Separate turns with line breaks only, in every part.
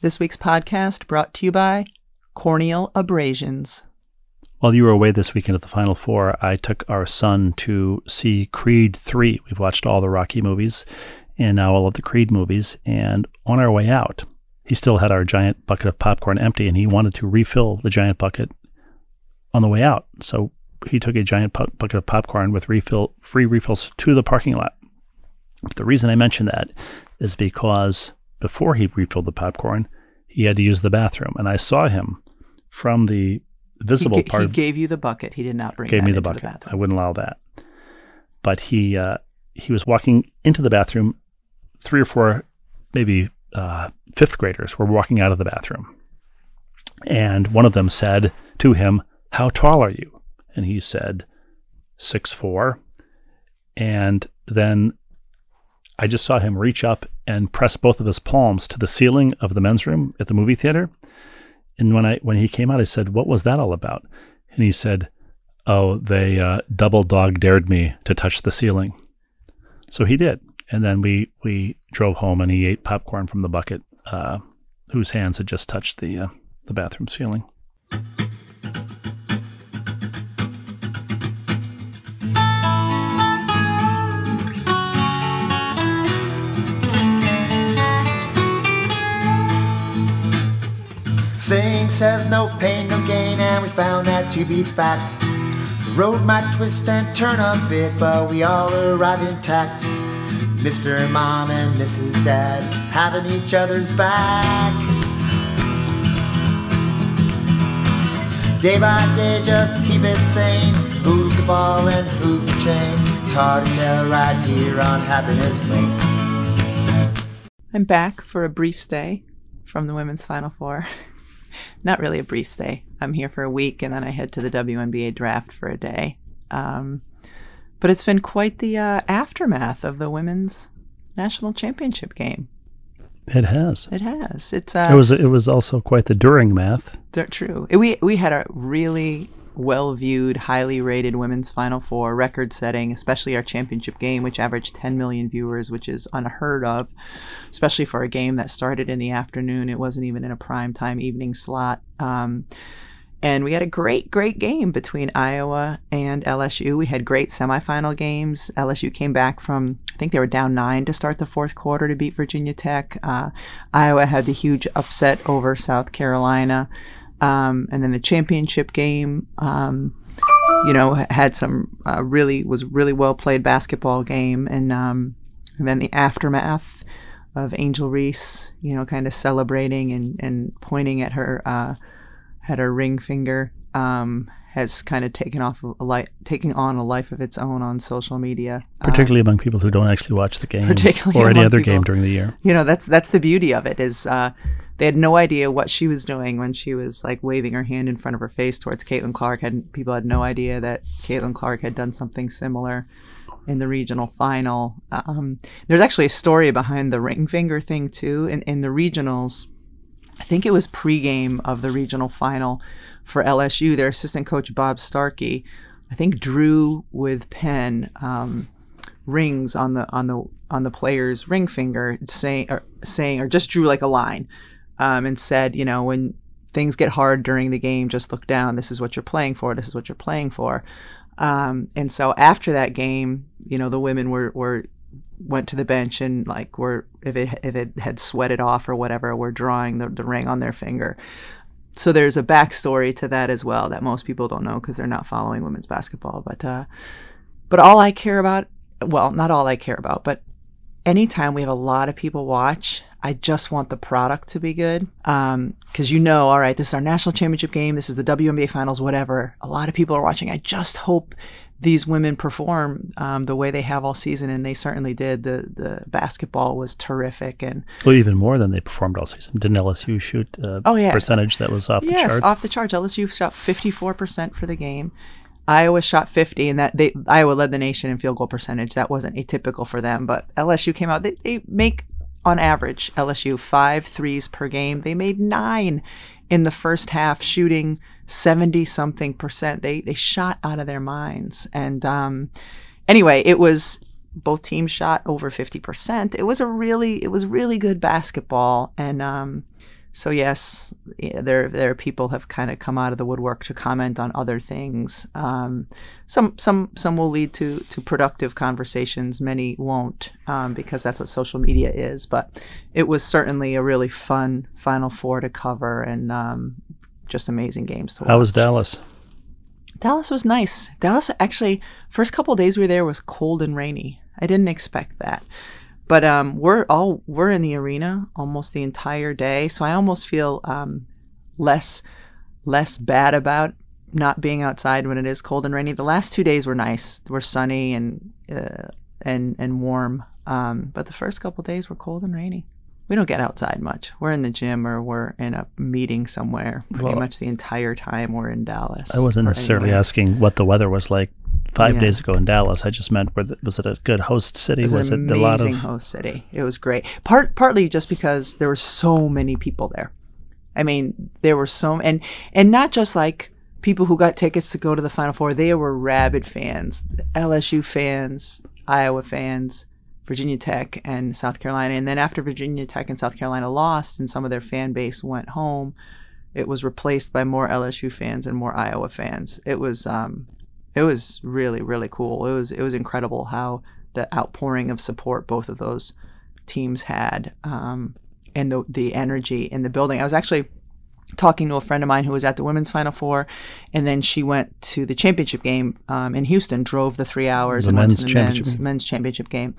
This week's podcast brought to you by Corneal Abrasions.
While you were away this weekend at the Final Four, I took our son to see Creed 3. We've watched all the Rocky movies and now all of the Creed movies. And on our way out, he still had our giant bucket of popcorn empty and he wanted to refill the giant bucket on the way out. So he took a giant pu- bucket of popcorn with refill free refills to the parking lot. But the reason I mention that is because before he refilled the popcorn, he had to use the bathroom. And I saw him from the visible
he,
part
he gave you the bucket. He did not bring
gave me the bucket. I
bathroom.
wouldn't allow that. But he uh, he was walking into the bathroom. Three or four, maybe uh, fifth graders were walking out of the bathroom, and one of them said to him, "How tall are you?" And he said, six four. And then I just saw him reach up and press both of his palms to the ceiling of the men's room at the movie theater. And when I when he came out, I said, "What was that all about?" And he said, "Oh, they uh, double dog dared me to touch the ceiling." So he did, and then we we drove home, and he ate popcorn from the bucket, uh, whose hands had just touched the uh, the bathroom ceiling.
Says no pain, no gain, and we found that to be fact. The road might twist and turn a bit, but we all arrive intact. Mr. Mom and Mrs. Dad having each other's back. Day by day, just to keep it sane. Who's the ball and who's the chain? It's hard to tell right here on Happiness Lane.
I'm back for a brief stay from the women's Final Four. Not really a brief stay. I'm here for a week and then I head to the WNBA draft for a day. Um, but it's been quite the uh, aftermath of the women's national championship game.
It has.
It has. It's uh,
It was it was also quite the during math.
They're true. We we had a really well viewed, highly rated women's Final Four, record setting, especially our championship game, which averaged 10 million viewers, which is unheard of, especially for a game that started in the afternoon. It wasn't even in a prime time evening slot. Um, and we had a great, great game between Iowa and LSU. We had great semifinal games. LSU came back from, I think they were down nine to start the fourth quarter to beat Virginia Tech. Uh, Iowa had the huge upset over South Carolina. Um, and then the championship game, um, you know, had some uh, really, was really well played basketball game. And, um, and then the aftermath of Angel Reese, you know, kind of celebrating and, and pointing at her, uh, her ring finger um, has kind of taken off a life, taking on a life of its own on social media. Um,
particularly among people who don't actually watch the game or any other
people-
game during the year.
you know, that's that's the beauty of it is uh, they had no idea what she was doing when she was like waving her hand in front of her face towards Caitlin Clark. Had people had no idea that Caitlin Clark had done something similar in the regional final. Um, there's actually a story behind the ring finger thing too. In in the regionals, I think it was pregame of the regional final for LSU. Their assistant coach Bob Starkey, I think, drew with pen um, rings on the on the on the player's ring finger, saying or saying or just drew like a line, um, and said, you know, when things get hard during the game, just look down. This is what you're playing for. This is what you're playing for. Um, and so after that game, you know, the women were were went to the bench and like were if it if it had sweated off or whatever, were drawing the, the ring on their finger. So there's a backstory to that as well that most people don't know because they're not following women's basketball. But uh, but all I care about, well, not all I care about, but anytime we have a lot of people watch, I just want the product to be good. Um, cause you know, all right, this is our national championship game. This is the WNBA finals, whatever. A lot of people are watching. I just hope these women perform, um, the way they have all season. And they certainly did. The, the basketball was terrific. And
Well, even more than they performed all season. Didn't LSU shoot a
Oh, yeah.
percentage that was off the
yes,
charts?
off the charts. LSU shot 54% for the game. Iowa shot 50, and that they Iowa led the nation in field goal percentage. That wasn't atypical for them, but LSU came out. They, they make on average LSU five threes per game. They made nine in the first half, shooting 70 something percent. They they shot out of their minds, and um, anyway, it was both teams shot over 50%. It was a really it was really good basketball, and um, so yes, there there are people have kind of come out of the woodwork to comment on other things. Um, some some some will lead to to productive conversations. Many won't um, because that's what social media is. But it was certainly a really fun Final Four to cover and um, just amazing games to watch.
How was Dallas?
Dallas was nice. Dallas actually first couple days we were there was cold and rainy. I didn't expect that. But um, we're all we're in the arena almost the entire day, so I almost feel um, less less bad about not being outside when it is cold and rainy. The last two days were nice; were sunny and uh, and and warm. Um, but the first couple days were cold and rainy. We don't get outside much. We're in the gym or we're in a meeting somewhere pretty
Well,
much the entire time we're in Dallas.
I wasn't necessarily
anywhere.
asking what the weather was like five
Yeah.
days ago in Dallas. I just meant the, was it a good host city?
It was,
was
an
it a lot of
host city. It was great. Part partly just because there were so many people there. I mean, there were so and and not just like people who got tickets to go to the Final Four. They were rabid fans, LSU fans, Iowa fans, Virginia Tech, and South Carolina. And then after Virginia Tech and South Carolina lost, and some of their fan base went home, it was replaced by more LSU fans and more Iowa fans. It was um, it was really really cool. It was it was incredible how the outpouring of support both of those teams had, um, and the the energy in the building. I was actually talking to a friend of mine who was at the women's final four, and then she went to the championship game um, in Houston, drove the three hours,
The
and went to the men's men's championship game,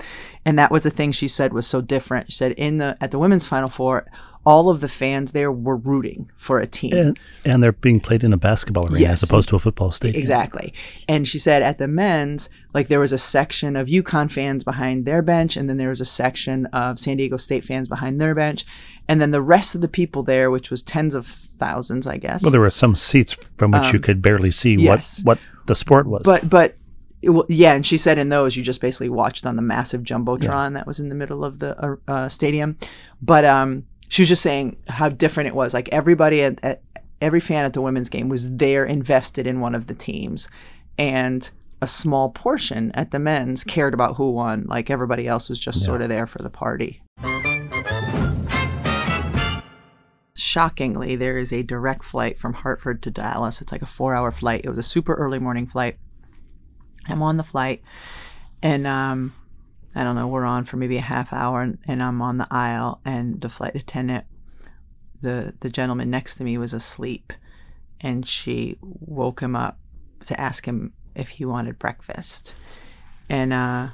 and that was the thing she said was so different. She said in the at the women's final four, all of the fans there were rooting for a team.
and, and they're being played in a basketball arena
Yes.
as opposed to a football stadium.
Exactly. And she said at the men's, like there was a section of UConn fans behind their bench, and then there was a section of San Diego State fans behind their bench. And then the rest of the people there, which was tens of thousands, I guess.
Well, there were some seats from which you could barely see
Um, yes.
what what the sport was.
but but it, yeah, and she said in those you just basically watched on the massive jumbotron that was in the middle of the uh, uh, stadium. But um, she was just saying how different it was. Like everybody at, at every fan at the women's game was there invested in one of the teams, and a small portion at the men's cared about who won. Like everybody else was just sort of there for the party. Shockingly, there is a direct flight from Hartford to Dallas. It's like a four hour flight. It was a super early morning flight. I'm on the flight, and um, I don't know, we're on for maybe a half hour, and, and I'm on the aisle, and the flight attendant, the the gentleman next to me was asleep, and she woke him up to ask him if he wanted breakfast, and uh,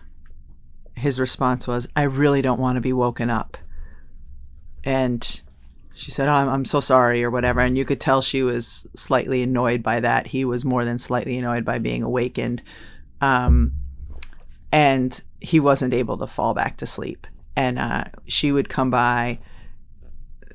his response was, "I really don't want to be woken up," and she said, oh, I'm, I'm so sorry, or whatever. And you could tell she was slightly annoyed by that. He was more than slightly annoyed by being awakened. Um, and he wasn't able to fall back to sleep. And uh, she would come by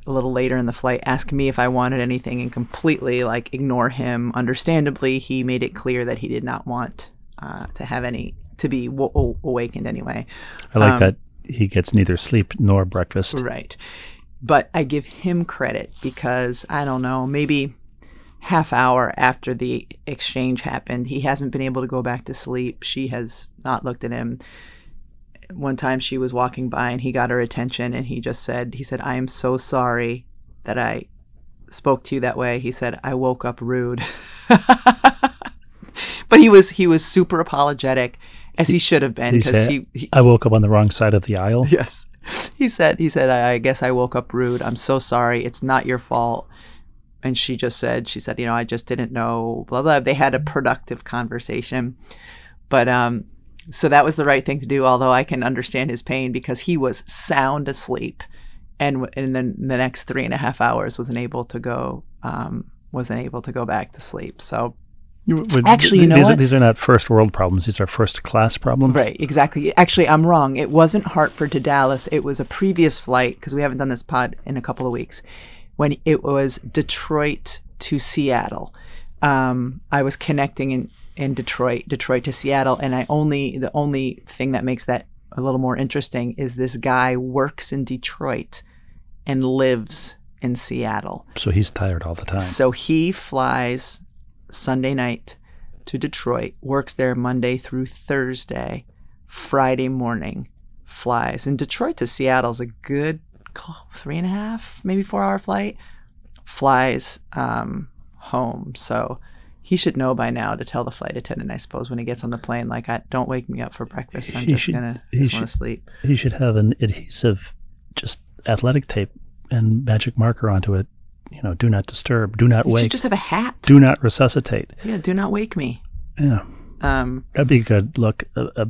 a little later in the flight, ask me if I wanted anything, and completely like ignore him. Understandably, he made it clear that he did not want uh, to have any to be w- awakened anyway.
I like
um,
that he gets neither sleep nor breakfast.
Right. But I give him credit because I don't know, maybe half hour after the exchange happened, he hasn't been able to go back to sleep. She has not looked at him. One time she was walking by and he got her attention and he just said, he said, I am so sorry that I spoke to you that way. He said, I woke up rude. but he was he was super apologetic as he should have been because he, he
I woke up on the wrong side of the aisle.
Yes. He said, he said, I, I guess I woke up rude. I'm so sorry. It's not your fault. And she just said, she said, you know, I just didn't know, blah, blah. They had a productive conversation. But, um, so that was the right thing to do, although I can understand his pain because he was sound asleep and, w- and then the next three and a half hours wasn't able to go, um, wasn't able to go back to sleep. So,
You- would-
Actually, you know
these are these are not first world problems. These are first class problems.
Right, exactly. Actually, I'm wrong. It wasn't Hartford to Dallas. It was a previous flight because we haven't done this pod in a couple of weeks. When it was Detroit to Seattle, um, I was connecting in in Detroit, Detroit to Seattle, and I only the only thing that makes that a little more interesting is this guy works in Detroit and lives in Seattle.
So he's tired all the time.
So he flies Sunday night to Detroit, works there Monday through Thursday, Friday morning flies. And Detroit to Seattle is a good three and a half, maybe four hour flight, flies um, home. So he should know by now to tell the flight attendant, I suppose, when he gets on the plane, like, I, don't wake me up for breakfast. I'm
He
just
should-
gonna
he
just want to sleep.
He should have an adhesive, just athletic tape and magic marker onto it. You know, do not disturb, do not
should
wake,
just have a hat.
do not resuscitate.
yeah, do not wake me.
Yeah,
Um,
that'd be a good look. A, a,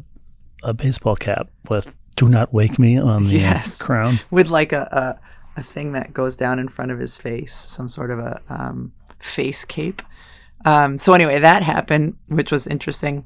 a baseball cap with "Do not wake me" on the uh,
Yes.
crown.
with like a, a a thing that goes down in front of his face, some sort of a um, face cape. Um, so anyway, that happened, which was interesting.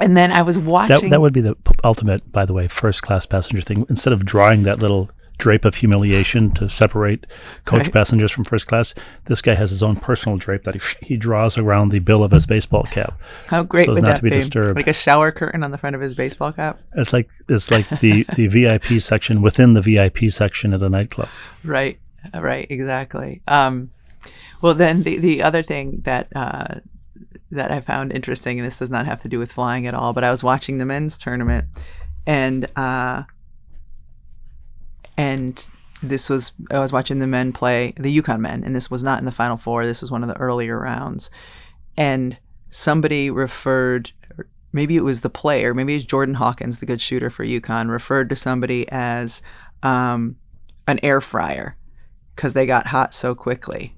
And then I was watching.
that would be the ultimate, by the way, first class passenger thing. Instead of drawing that little drape of humiliation to separate coach
Right.
passengers from first class, this guy has his own personal drape that he, he draws around the bill of his baseball cap.
how great
so
would
not
that
to be disturbed.
Like a shower curtain on the front of his baseball cap.
It's like it's like the the VIP section within the VIP section at a nightclub.
Right. Right. Exactly. Um, well, then the the other thing that uh, that I found interesting, and this does not have to do with flying at all, but I was watching the men's tournament, and uh, and this was I was watching the men play the UConn men, and this was not in the final four. This was one of the earlier rounds, and somebody referred. Maybe it was the player, maybe it was Jordan Hawkins, the good shooter for UConn, referred to somebody as um, an air fryer because they got hot so quickly.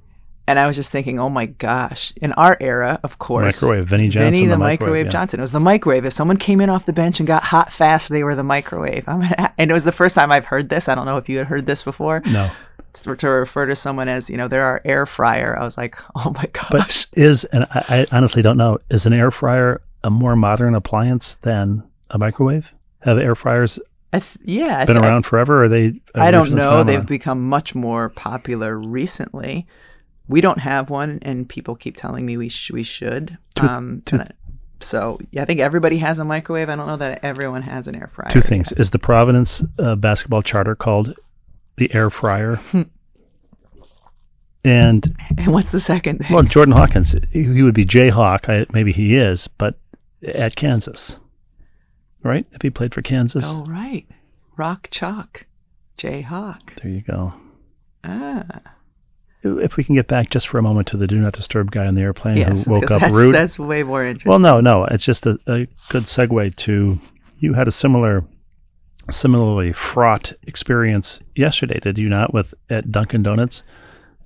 And I was just thinking, oh my gosh! In our era, of course,
Microwave, Vinny Johnson,
Vinny the,
the
microwave,
microwave, yeah.
Johnson. It was the microwave. If someone came in off the bench and got hot fast, they were the microwave. I'm gonna, and it was the first time I've heard this. I don't know if you had heard this before.
No,
To, to refer to someone as, you know, they're our air fryer. I was like, oh my gosh.
but is and I, I honestly don't know. Is an air fryer a more modern appliance than a microwave? Have air fryers
I th- yeah, I
been
th-
around forever? Or are they?
I don't know.
phenomenon?
They've become much more popular recently. We don't have one, and people keep telling me we sh- we should. Um, and I- so yeah, I think everybody has a microwave. I don't know that everyone has an Air Friar.
Two things. Is the Providence uh, basketball charter called the air fryer? and
And what's the second thing?
well, Jordan Hawkins, he would be Jayhawk. I, maybe he is, but at Kansas, right? If he played for Kansas,
oh right, Rock Chalk, Jayhawk.
there you go.
Ah,
If we can get back just for a moment to the do not disturb guy on the airplane
yes,
who woke up
that's,
rude.
that's way more interesting.
Well, no, no. It's just a, a good segue to you had a similar, similarly fraught experience yesterday, did you not? With at Dunkin' Donuts.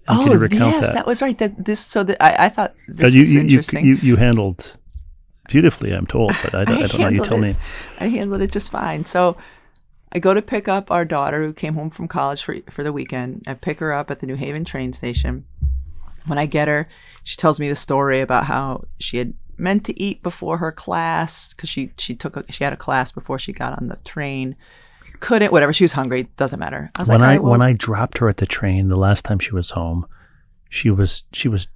And
oh
can you oh, recount
yes,
that?
that? was right. That this so that I, I thought
That
this
you,
is
you,
interesting.
you, you handled beautifully, I'm told, but I don't, I don't know. You tell
it.
me.
I handled it just fine. So I go to pick up our daughter who came home from college for for the weekend. I pick her up at the New Haven train station. When I get her, she tells me the story about how she had meant to eat before her class because she she took a, she had a class before she got on the train. Couldn't whatever she was hungry doesn't matter. I was
When
like,
I
"All right, well,
when I dropped her at the train the last time she was home, she was she was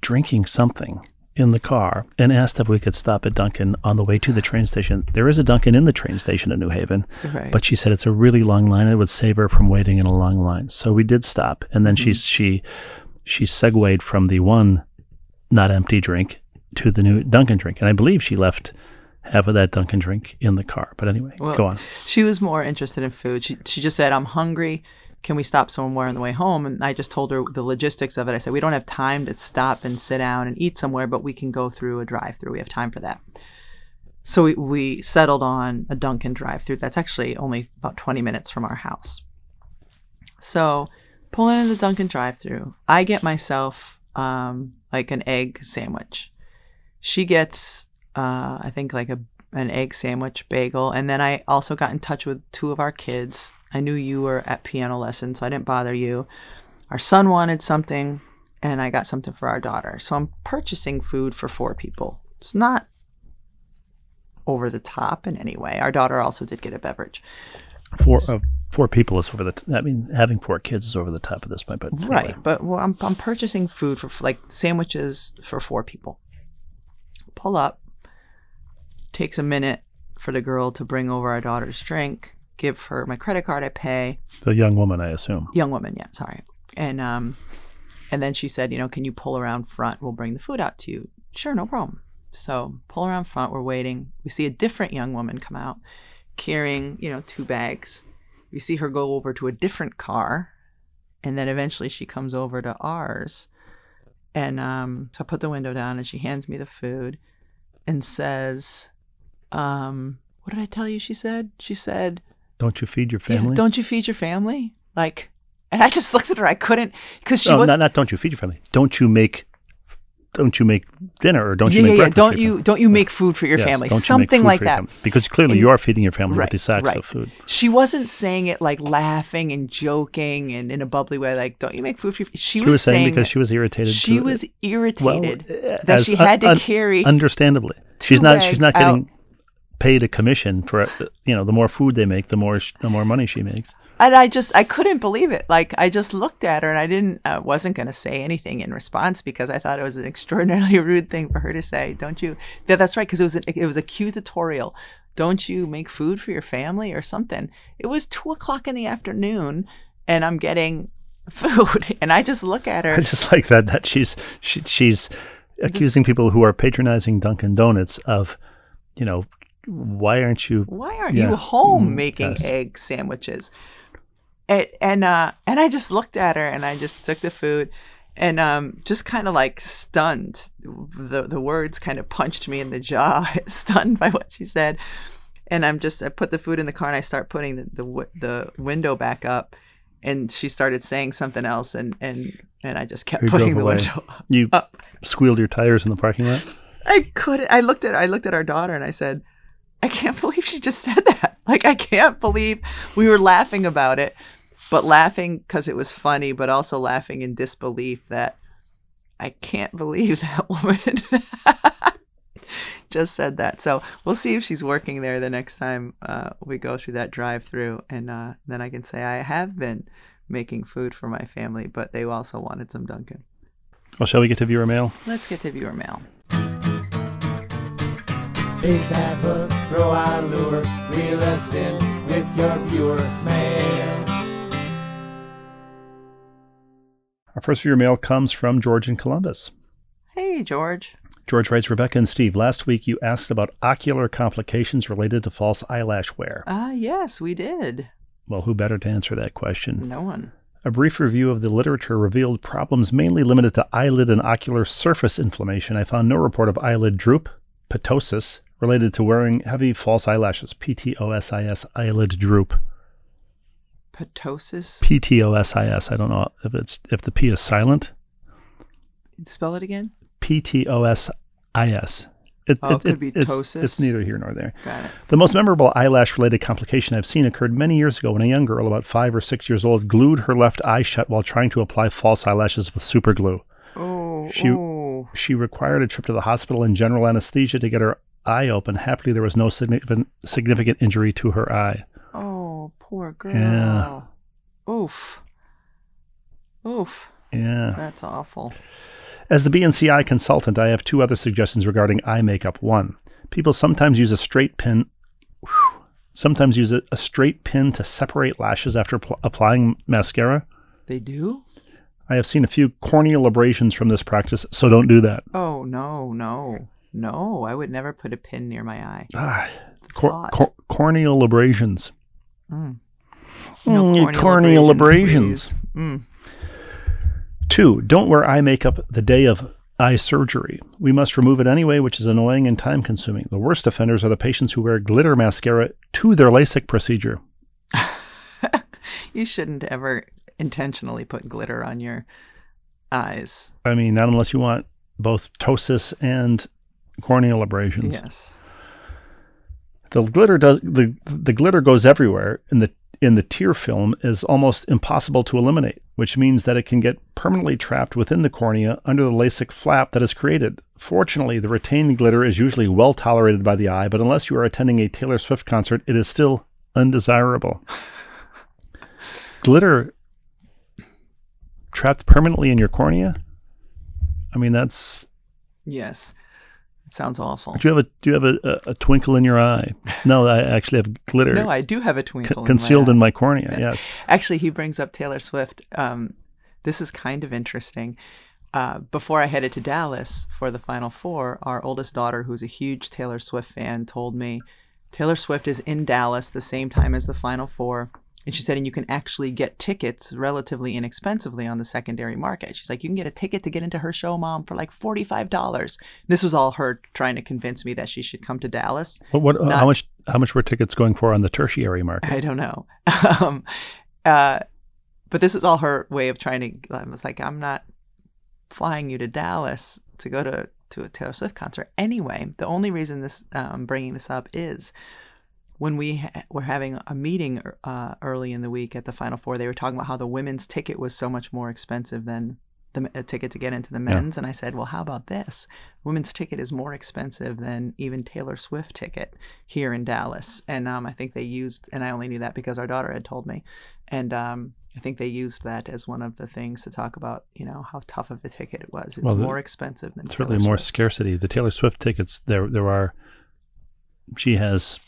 drinking something in the car and asked if we could stop at Dunkin' on the way to the train station. There is a Dunkin' in the train station in New Haven,
Right.
but she said it's a really long line. It would save her from waiting in a long line. So we did stop, and then
Mm-hmm.
she's she she segued from the one not empty drink to the new Dunkin' drink, and I believe she left half of that Dunkin' drink in the car. But anyway,
Well,
go on.
She was more interested in food. She, she just said, I'm hungry. Can we stop somewhere on the way home? And I just told her the logistics of it. I said, we don't have time to stop and sit down and eat somewhere, but we can go through a drive through. We have time for that. So we, we settled on a Dunkin' drive through. That's actually only about 20 minutes from our house. So pulling in the Dunkin' drive through, I get myself um, like an egg sandwich. She gets, uh, I think, like a an egg sandwich bagel. And then I also got in touch with two of our kids. I knew you were at piano lesson, so I didn't bother you. Our son wanted something, and I got something for our daughter. So I'm purchasing food for four people. It's not over the top in any way. Our daughter also did get a beverage.
Four uh, four people is over the. T- I mean, having four kids is over the top at this point. But anyway.
Right, but well, I'm I'm purchasing food for like sandwiches for four people. Pull up. Takes a minute for the girl to bring over our daughter's drink. Give her my credit card. I pay.
the young woman, I assume.
Young woman, yeah, sorry. And um, and then she said, you know, can you pull around front? We'll bring the food out to you. Sure, no problem. So pull around front. We're waiting. We see a different young woman come out, carrying you know two bags. we see her go over to a different car, and then eventually she comes over to ours. And um, so I put the window down, and she hands me the food, and says, um, "What did I tell you?" She said. She said,
Don't you feed your
"Yeah,
family?
don't you feed your family?" Like, and I just looked at her. I couldn't because she
no,
was
not, not don't you feed your family. Don't you make don't you make dinner or don't
yeah,
you make
yeah, yeah.
breakfast?
Don't you don't you make food for your
Yes,
family?
you
Something
food
like that.
family? Because clearly
And-
you are feeding your family
Right,
with these sacks
right.
of food.
She wasn't saying it like laughing and joking and in a bubbly way, like "Don't you make food for?" Your She,
She was saying because she was irritated.
she was
well,
irritated
uh,
that she had to
un-
carry.
Understandably, she's not. She's not getting paid a commission for you know the more food they make, the more sh- the more money she makes.
and I just I couldn't believe it. Like I just looked at her and I didn't I wasn't going to say anything in response because I thought it was an extraordinarily rude thing for her to say. Don't you? Yeah, that's right because it was an, it was a accusatorial. Don't you make food for your family or something? It was two o'clock in the afternoon and I'm getting food and I just look at her.
I just like that that she's she, she's accusing people who are patronizing Dunkin' Donuts of, you know, why aren't you?
why aren't
Yeah.
you home
Mm,
making
yes.
egg sandwiches and and, uh, and i just looked at her and i just took the food and um, just kind of like stunned the the words kind of punched me in the jaw stunned by what she said and i'm just i put the food in the car and i start putting the the, the window back up and she started saying something else and and and i just kept
You
putting the
away.
window up.
You squealed your tires in the parking lot.
I couldn't. I looked at I looked at our daughter and I said, I can't believe she just said that. Like I can't believe we were laughing about it, but laughing because it was funny, but also laughing in disbelief that I can't believe that woman just said that. So we'll see if she's working there the next time uh, we go through that drive-through, and uh, then I can say I have been making food for my family, but they also wanted some Dunkin'.
Well, shall we get to viewer mail?
Let's get to viewer mail.
Bait that hook, throw our lure, reel us in with your viewer mail.
Our first viewer mail comes from George in Columbus.
Hey, George.
George writes, Rebecca and Steve, last week you asked about ocular complications related to false eyelash wear.
Ah, yes, we did.
Well, who better to answer that question?
No one.
A brief review of the literature revealed problems mainly limited to eyelid and ocular surface inflammation. I found no report of eyelid droop, ptosis, related to wearing heavy false eyelashes. P T O S I S, eyelid droop.
Ptosis.
PTOSIS. I don't know if it's if the P is silent.
Spell it again.
P T O S I S. It,
Oh, it could be
it's,
ptosis.
it's neither here nor there.
Got it.
The most memorable eyelash related complication I've seen occurred many years ago when a young girl, about five or six years old, glued her left eye shut while trying to apply false eyelashes with super glue.
Oh,
She-
oh.
She required a trip to the hospital in general anesthesia to get her eye open. Happily, there was no significant, significant injury to her eye.
Oh, poor girl.
Yeah.
Oof. Oof.
Yeah.
That's awful.
As the BNCI consultant, I have two other suggestions regarding eye makeup. One, people sometimes use a straight pin. whew, Sometimes use a, a straight pin to separate lashes after pl- applying mascara.
They do?
I have seen a few corneal abrasions from this practice, so don't do that.
Oh, no, no. No, I would never put a pin near my eye.
Ah, cor- cor- corneal abrasions.
Mm.
Mm, corneal abrasions.
please. Mm.
Two, don't wear eye makeup the day of eye surgery. We must remove it anyway, which is annoying and time consuming. The worst offenders are the patients who wear glitter mascara to their LASIK procedure.
You shouldn't ever intentionally put glitter on your eyes.
I mean, not unless you want both ptosis and corneal abrasions.
Yes.
The glitter does the the glitter goes everywhere, and the in the tear film is almost impossible to eliminate, which means that it can get permanently trapped within the cornea under the LASIK flap that is created. Fortunately, the retained glitter is usually well tolerated by the eye, but unless you are attending a Taylor Swift concert, it is still undesirable. glitter trapped permanently in your cornea? I mean, that's
Yes. Sounds awful.
do you have a do you have a, a, a twinkle in your eye? No, I actually have glitter
No, I do have a twinkle.
co-
in my
concealed in my cornea.
Yes.
Yes.
Actually, he brings up Taylor Swift. Um, this is kind of interesting. Uh, before I headed to Dallas for the Final Four, our oldest daughter, who's a huge Taylor Swift fan, told me Taylor Swift is in Dallas the same time as the Final Four. And she said, and you can actually get tickets relatively inexpensively on the secondary market. She's like, you can get a ticket to get into her show, mom, for like $45. This was all her trying to convince me that she should come to Dallas.
What, what
Not-
how much how much were tickets going for on the tertiary market?
I don't know. um, uh, but this is all her way of trying to. I was like, I'm not flying you to Dallas to go to to a Taylor Swift concert anyway. The only reason this um, bringing this up is when we ha- were having a meeting uh, early in the week at the Final Four. They were talking about how the women's ticket was so much more expensive than the a ticket to get into the men's, and I said, well, how about this? Women's ticket is more expensive than even Taylor Swift ticket here in Dallas, and um, I think they used, and I only knew that because our daughter had told me, and um, I think they used that as one of the things to talk about, you know, how tough of a ticket it was. It's
Well,
more expensive than
certainly
Taylor
more
Swift.
scarcity. The Taylor Swift tickets there there are she has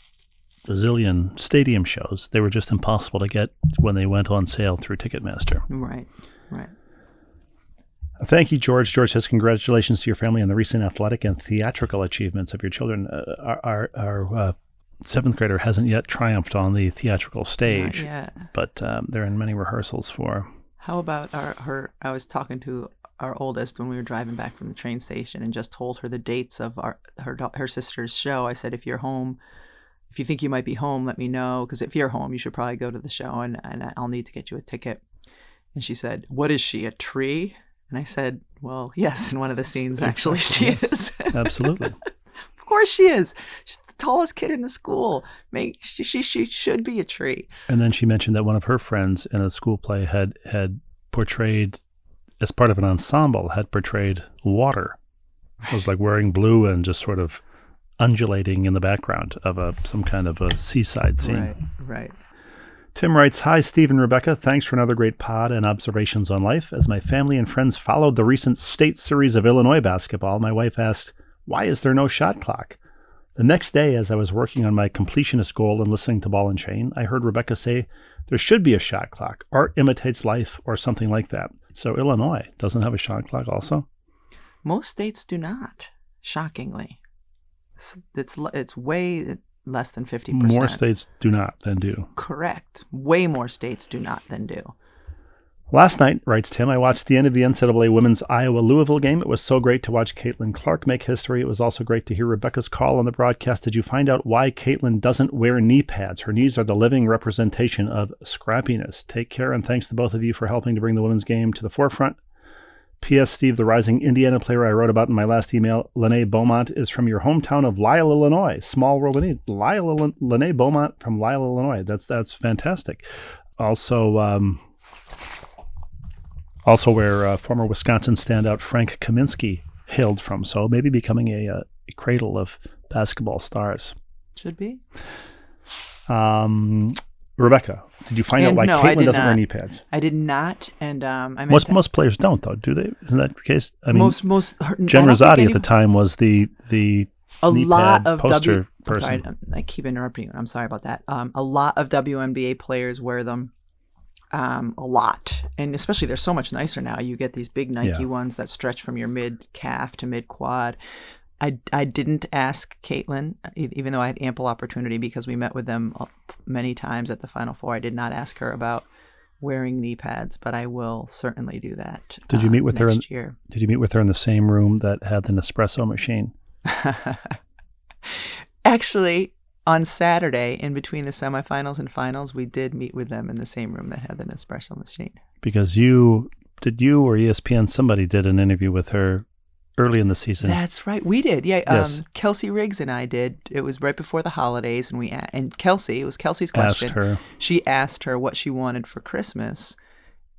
a zillion stadium shows. They were just impossible to get when they went on sale through Ticketmaster.
Right, right.
Thank you, George. George says congratulations to your family on the recent athletic and theatrical achievements of your children. Uh, our our, uh, seventh grader hasn't yet triumphed on the theatrical stage, but um, they're in many rehearsals for.
How about our her? I was talking to our oldest when we were driving back from the train station, and just told her the dates of our her her sister's show. I said, if you're home, if you think you might be home, let me know. Because if you're home, you should probably go to the show, and and I'll need to get you a ticket. And she said, "What is she? A tree?" And I said, "Well, yes. In one of the scenes, actually, she is.
Absolutely.
of course, she is. She's the tallest kid in the school. Make she she, she should be a tree."
And then she mentioned that one of her friends in a school play had had portrayed, as part of an ensemble, had portrayed water. It was like wearing blue and just sort of undulating in the background of a some kind of a seaside scene.
Right, right.
Tim writes, Hi, Steve and Rebecca. Thanks for another great pod and observations on life. As my family and friends followed the recent state series of Illinois basketball, my wife asked, Why is there no shot clock? The next day, as I was working on my completionist goal and listening to Ball and Chain, I heard Rebecca say, There should be a shot clock. Art imitates life, or something like that. So Illinois doesn't have a shot clock, also?
Most states do not. Shockingly, it's it's, way less than fifty percent.
More states do not than do.
Correct. Way more states do not than do.
Last night, writes Tim, I watched the end of the NCAA women's Iowa Louisville game. It was so great to watch Caitlin Clark make history. It was also great to hear Rebecca's call on the broadcast. Did you find out why Caitlin doesn't wear knee pads? Her knees are the living representation of scrappiness. Take care, and thanks to both of you for helping to bring the women's game to the forefront. P.S. Steve, the rising Indiana player I wrote about in my last email, Lenée Beaumont, is from your hometown of Lisle, Illinois. Small world indeed. Lisle, Lenée Beaumont from Lisle, Illinois. That's that's fantastic. Also, um, also where uh, former Wisconsin standout Frank Kaminsky hailed from. So maybe becoming a, uh, a cradle of basketball stars.
Should be.
Um, Rebecca, did you find out why
no,
doesn't wear knee pads?
I did not, and um, I
Most
to-
most players don't, though, do they? Isn't that the case? I mean,
most most her,
Jen Rizzotti
any-
at the time was the the
a lot of
poster
W. I'm
person.
sorry, um, I keep interrupting you. I'm sorry about that. Um, a lot of WNBA players wear them. Um, a lot, and especially they're so much nicer now. You get these big Nike
Yeah.
ones that stretch from your mid calf to mid quad. I, I didn't ask Caitlin, even though I had ample opportunity because we met with them uh, many times at the Final Four. I did not ask her about wearing knee pads, but I will certainly do that.
Did you
uh,
meet with her in-
year?
Did you meet with her in the same room that had the Nespresso machine?
Actually, on Saturday, in between the semifinals and finals, we did meet with them in the same room that had the Nespresso machine.
Because you did you or ESPN somebody did an interview with her early in the season.
That's right, we did. Yeah,
Yes.
um, Kelsey Riggs and I did. It was right before the holidays, and we a- and Kelsey. It was Kelsey's question.
asked her.
She asked her what she wanted for Christmas,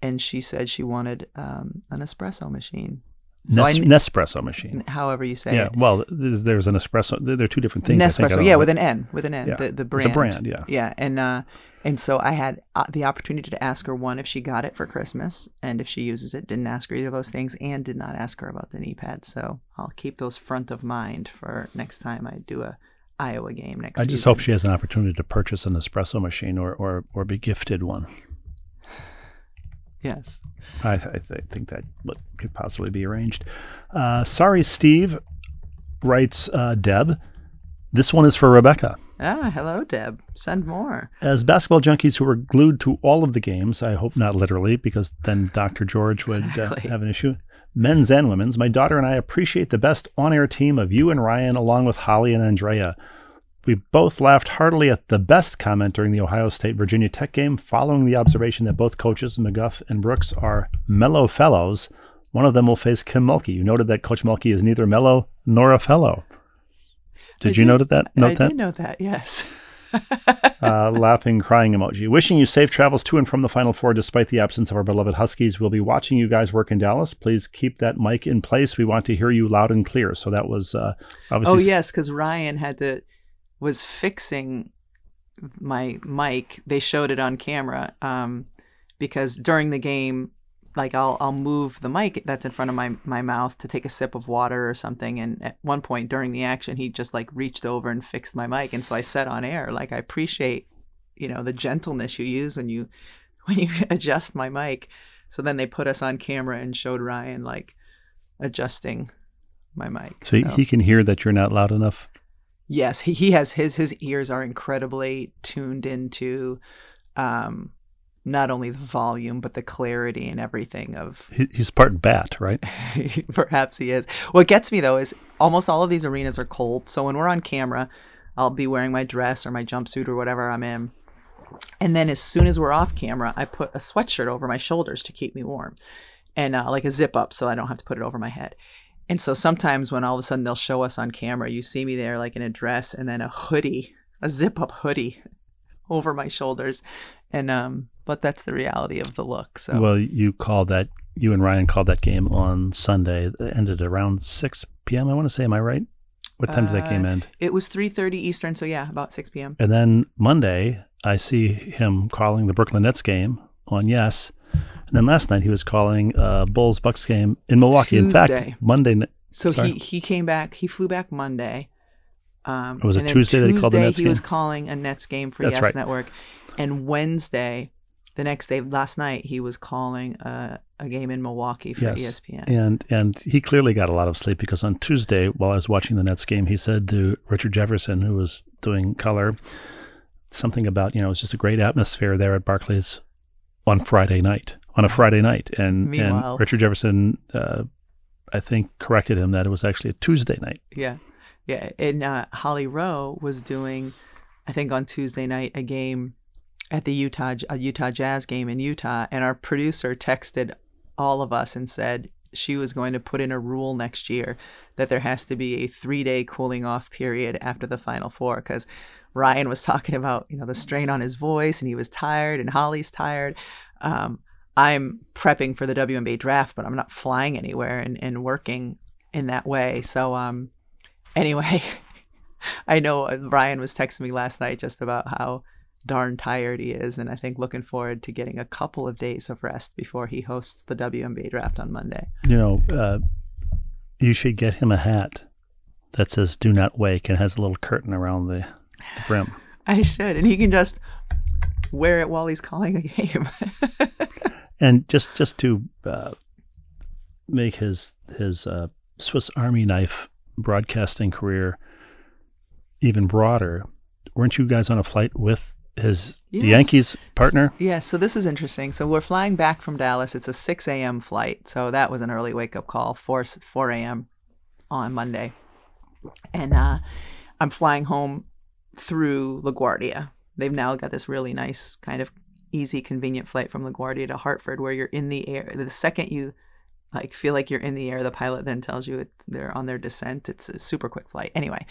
and she said she wanted um, an espresso machine. So I
Nes-
kn-
Nespresso machine.
however you say
Yeah,
it.
well, there's, there's an espresso. There are two different things. I think. I
Nespresso, yeah,
know
with an N, with an N.
Yeah.
The the
It's
brand.
a brand, yeah.
Yeah, and uh, and so I had uh, the opportunity to ask her one if she got it for Christmas, and if she uses it. Didn't ask her either of those things, and did not ask her about the knee pad. So I'll keep those front of mind for next time I do a Iowa game next.
I just
season.
hope she has an opportunity to purchase an espresso machine or or, or be gifted one.
Yes.
I, I, I think that could possibly be arranged. Uh, sorry, Steve, writes uh, Deb. This one is for Rebecca.
Ah, hello, Deb. Send more.
As basketball junkies who were glued to all of the games, I hope not literally, because then Dr. George would
Exactly.
uh, have an issue. Men's and women's, my daughter and I appreciate the best on air team of you and Ryan, along with Holly and Andrea. We both laughed heartily at the best comment during the Ohio State Virginia Tech game, following the observation that both coaches, McGuff and Brooks, are mellow fellows. One of them will face Kim Mulkey. You noted that Coach Mulkey is neither mellow nor a fellow. Did
I
you note that? Note
I
that?
did note that. Yes.
uh, laughing, crying emoji. Wishing you safe travels to and from the Final Four despite the absence of our beloved Huskies. We'll be watching you guys work in Dallas. Please keep that mic in place. We want to hear you loud and clear. So that was uh, obviously.
Oh yes, because Ryan had to was fixing my mic. They showed it on camera um, because during the game, like I'll I'll move the mic that's in front of my my mouth to take a sip of water or something. And at one point during the action, he just like reached over and fixed my mic, and so I said on air, like I appreciate you know the gentleness you use when you when you adjust my mic. So then they put us on camera and showed Ryan like adjusting my mic.
So he- he can hear that you're not loud enough.
Yes, he, he has his his ears are incredibly tuned into um not only the volume but the clarity and everything of
He, he's part bat, right?
perhaps he is. What gets me though is almost all of these arenas are cold. So when we're on camera, I'll be wearing my dress or my jumpsuit or whatever I'm in. And then as soon as we're off camera, I put a sweatshirt over my shoulders to keep me warm. And uh, like a zip up so I don't have to put it over my head. And so sometimes when all of a sudden they'll show us on camera, you see me there like in a dress and then a hoodie, a zip up hoodie over my shoulders. And um but that's the reality of the look. So
Well, you called that. You and Ryan called that game on Sunday. It ended around 6 p.m. I want to say. Am I right? What time did that game
Uh,
end?
it was 3:30 Eastern, so yeah, about 6 p.m.
And then Monday, I see him calling the Brooklyn Nets game on Yes. And then last night he was calling uh, Bulls Bucks game in Milwaukee. In fact, Monday.
So
Sorry.
he he came back. He flew back Monday. Um,
Was it
and then
Tuesday that he called the
Tuesday
Nets
he was calling a Nets game for
That's
Yes
right.
Network, and Wednesday, the next day, last night, he was calling a, a game in Milwaukee for
Yes.
ESPN.
And and he clearly got a lot of sleep because on Tuesday, while I was watching the Nets game, he said to Richard Jefferson, who was doing color, something about you know it's just a great atmosphere there at Barclays on Friday night. On a Friday night, and
Meanwhile-
and Richard Jefferson, uh, I think, corrected him that it was actually a Tuesday night.
Yeah, yeah. And uh, Holly Rowe was doing, I think on Tuesday night, a game at the Utah Utah Jazz game in Utah, and our producer texted all of us and said she was going to put in a rule next year that there has to be a three day cooling off period after the Final Four because Ryan was talking about you know the strain on his voice and he was tired and Holly's tired. Um, I'm prepping for the WNBA draft, but I'm not flying anywhere and, and working in that way. So um, anyway, I know Ryan was texting me last night just about how darn tired he is, and I think looking forward to getting a couple of days of rest before he hosts the WNBA draft on Monday.
You know, uh, you should get him a hat that says "Do not wake" and has a little curtain around the, the brim.
I should, and he can just wear it while he's calling a game.
And just just to uh, make his his uh, Swiss Army knife broadcasting career even broader, weren't you guys on a flight with his
Yes.
Yankees partner?
Yeah, so this is interesting. So we're flying back from Dallas. It's a 6 a.m. flight. So that was an early wake up call, 4, 4 a.m. on Monday. And uh, I'm flying home through LaGuardia. They've now got this really nice, kind of easy, convenient flight from LaGuardia to Hartford where you're in the air. The second you like feel like you're in the air, the pilot then tells you it, they're on their descent. It's a super quick flight. Anyway,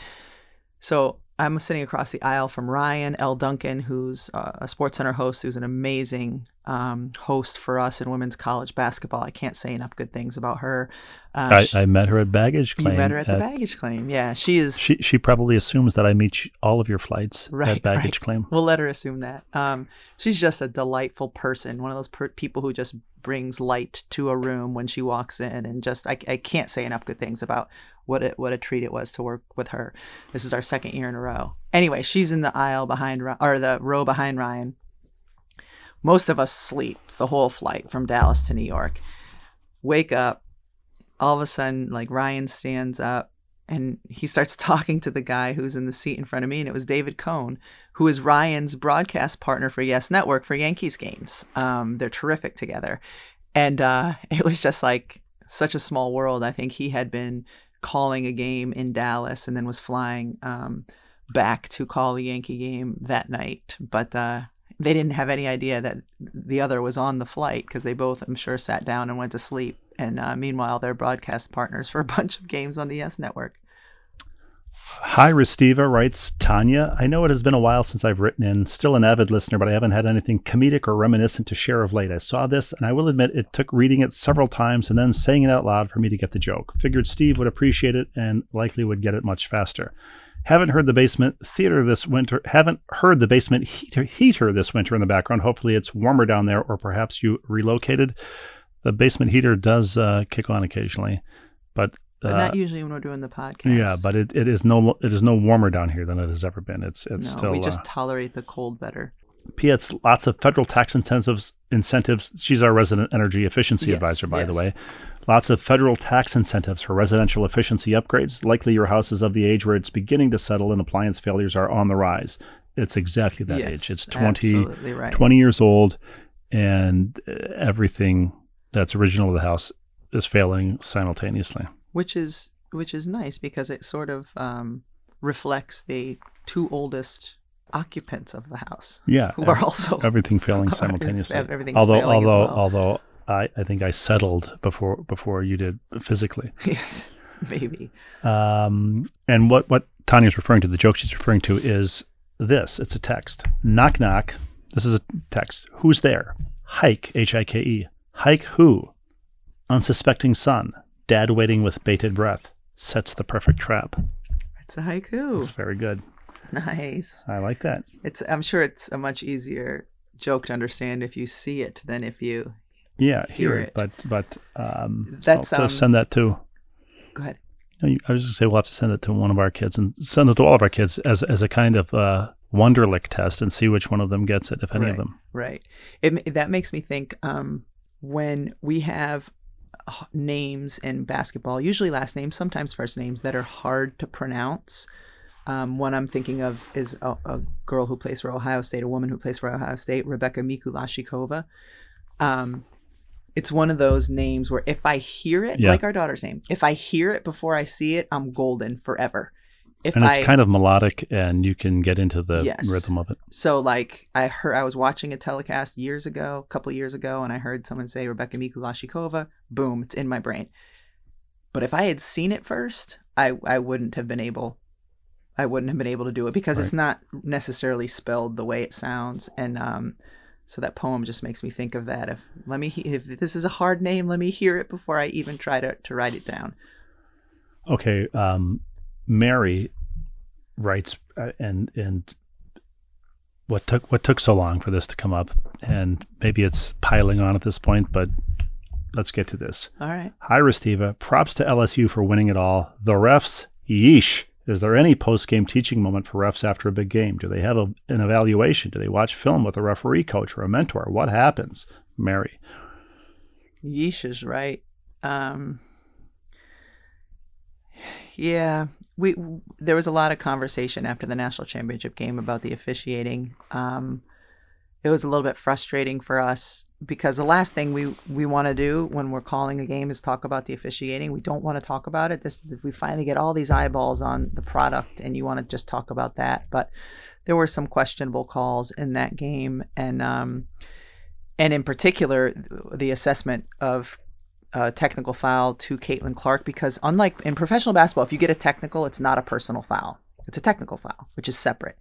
so I'm sitting across the aisle from Ryan Elle Duncan, who's uh, a SportsCenter host, who's an amazing um, host for us in women's college basketball. I can't say enough good things about her. Uh,
I,
she-
I met her at baggage
you
claim.
met her at the baggage claim. Yeah, she is.
She she probably assumes that I meet all of your flights
Right,
at baggage
right.
claim.
We'll let her assume that. Um, she's just a delightful person. One of those per- people who just brings light to a room when she walks in, and just I, I can't say enough good things about what a, what a treat it was to work with her. This is our second year in a row. Anyway, she's in the aisle behind or the row behind Ryan. Most of us sleep the whole flight from Dallas to New York. Wake up, all of a sudden, like Ryan stands up and he starts talking to the guy who's in the seat in front of me, and it was David Cone, who is Ryan's broadcast partner for Yes Network for Yankees games. Um, they're terrific together, and uh, it was just like such a small world. I think he had been calling a game in Dallas and then was flying um, back to call the Yankee game that night, but. Uh, they didn't have any idea that the other was on the flight because they both, I'm sure, sat down and went to sleep. And uh, meanwhile, they're broadcast partners for a bunch of games on the Yes Network.
Hi, Restiva writes Tanya. I know it has been a while since I've written in. Still an avid listener, but I haven't had anything comedic or reminiscent to share of late. I saw this, and I will admit it took reading it several times and then saying it out loud for me to get the joke. Figured Steve would appreciate it and likely would get it much faster. Haven't heard the basement theater this winter. Haven't heard the basement heater, heater this winter in the background. Hopefully, it's warmer down there, or perhaps you relocated. The basement heater does uh, kick on occasionally, but
But
uh,
not usually when we're doing the podcast.
yeah, but it, it is no it is no warmer down here than it has ever been. It's it's
no,
still
we just
uh,
tolerate the cold better.
P.S. Lots of federal tax incentives. Incentives. She's our resident energy efficiency
Yes,
advisor, by the way. Lots of federal tax incentives for residential efficiency upgrades. Likely, your house is of the age where it's beginning to settle and appliance failures are on the rise. It's exactly that
yes,
age. It's 20,
right.
20 years old, and uh, everything that's original to the house is failing simultaneously.
Which is which is nice because it sort of um, reflects the two oldest occupants of the house,
Yeah,
who are also
everything failing simultaneously.
everything's
although,
failing
although,
well.
although I, I think I settled before before you did physically.
maybe
Um, and what what Tanya's referring to, the joke she's referring to, is this. It's a text. Knock knock. This is a text. Who's there? Hike. H I K E. Hike who? Unsuspecting son. Dad waiting with bated breath. Sets the perfect trap.
it's a haiku.
It's very good.
nice.
I like that.
It's I'm sure it's a much easier joke to understand if you see it than if you
Yeah,
Hear
hear
it.
But but um,
That's,
I'll
um,
send that to.
go ahead.
I was going to say we'll have to send it to one of our kids and send it to all of our kids as as a kind of uh, Wonderlic test and see which one of them gets it, if any
right,
of them.
Right. It, that makes me think um, when we have names in basketball, usually last names, sometimes first names that are hard to pronounce. Um, one I'm thinking of is a, a girl who plays for Ohio State, a woman who plays for Ohio State, Rebeka Mikulasikova. Um, it's one of those names where if I hear it,
Yeah.
like our daughter's name, if I hear it before I see it, I'm golden forever. If
And it's
I,
kind of melodic, and you can get into the
Yes.
rhythm of it.
So like I heard I was watching a telecast years ago, a couple of years ago, and I heard someone say Rebeka Mikulasikova. Boom, it's in my brain. But if I had seen it first, I I wouldn't have been able I wouldn't have been able to do it because it's not necessarily spelled the way it sounds. And um so that poem just makes me think of that. If let me if this is a hard name, let me hear it before I even try to, to write it down.
Okay, um, Mary writes, uh, and and what took what took so long for this to come up, and maybe it's piling on at this point, but let's get to this.
All right.
Hi, Restiva. Props to LSU for winning it all. The refs, yeesh. Is there any post game teaching moment for refs after a big game? Do they have a, an evaluation? Do they watch film with a referee coach or a mentor? What happens? Mary.
Yeesh is right. Um, yeah, we there was a lot of conversation after the national championship game about the officiating. Um, it was a little bit frustrating for us because the last thing we we want to do when we're calling a game is talk about the officiating. We don't want to talk about it. This we finally get all these eyeballs on the product, and you want to just talk about that. But there were some questionable calls in that game, and um, and in particular the assessment of a technical foul to Caitlin Clark because unlike in professional basketball, if you get a technical, it's not a personal foul. It's a technical foul, which is separate.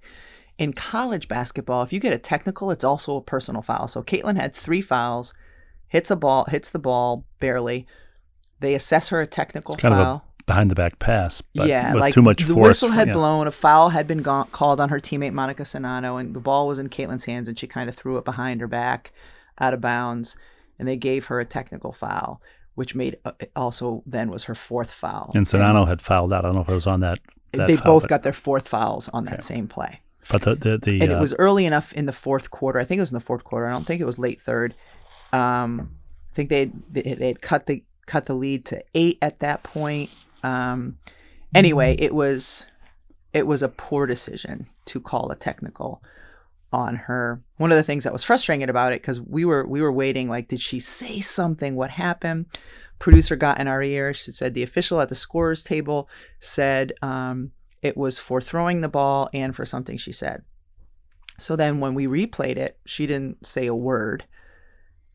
In college basketball, if you get a technical, it's also a personal foul. So Caitlin had three fouls, hits a ball, hits the ball barely. They assess her a technical
It's kind
foul.
of a behind the back pass, but
yeah,
with
like
too much
the
force.
whistle had
yeah.
blown, a foul had been gone, called on her teammate Monika Czinano, and the ball was in Caitlin's hands, and she kind of threw it behind her back, out of bounds, and they gave her a technical foul, which made uh, also then was her fourth foul.
And Czinano had fouled out. I don't know if it was on that. that
they
foul,
both
but,
got their fourth fouls on that same play.
But the the, the
and
uh,
it was early enough in the fourth quarter. I think it was in the fourth quarter. I don't think it was late third. Um, I think they they they had cut the cut the lead to eight at that point. Um, Anyway, it was it was a poor decision to call a technical on her. One of the things that was frustrating about it because we were we were waiting like did she say something? What happened? Producer got in our ear. She said the official at the scorers table said um, it was for throwing the ball and for something she said. So then when we replayed it, she didn't say a word.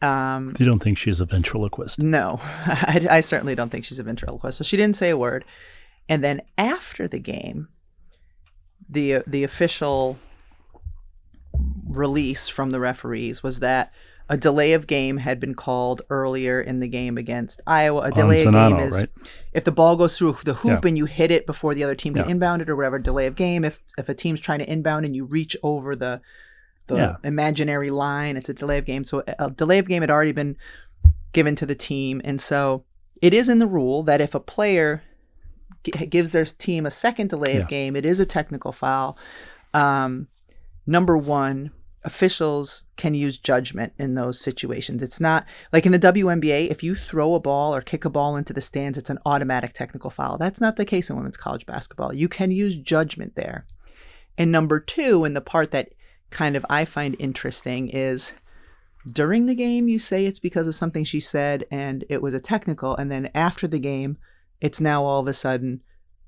Um,
You don't think she's a ventriloquist?
no, I, I certainly don't think she's a ventriloquist. So she didn't say a word. And then after the game, the the official release from the referees was that a delay of game had been called earlier in the game against Iowa. A delay of game is
right?
if the ball goes through the hoop
Yeah.
and you hit it before the other team can
Yeah.
inbound it or whatever. Delay of game. If if a team's trying to inbound and you reach over the the
Yeah.
imaginary line, it's a delay of game. So a delay of game had already been given to the team, and so it is in the rule that if a player g- gives their team a second delay of game, it is a technical foul. Um, number one, officials can use judgment in those situations. It's not like in the WNBA, if you throw a ball or kick a ball into the stands, it's an automatic technical foul. That's not the case in women's college basketball. You can use judgment there. And number two, and the part that kind of I find interesting is during the game, you say it's because of something she said and it was a technical. And then after the game, it's now all of a sudden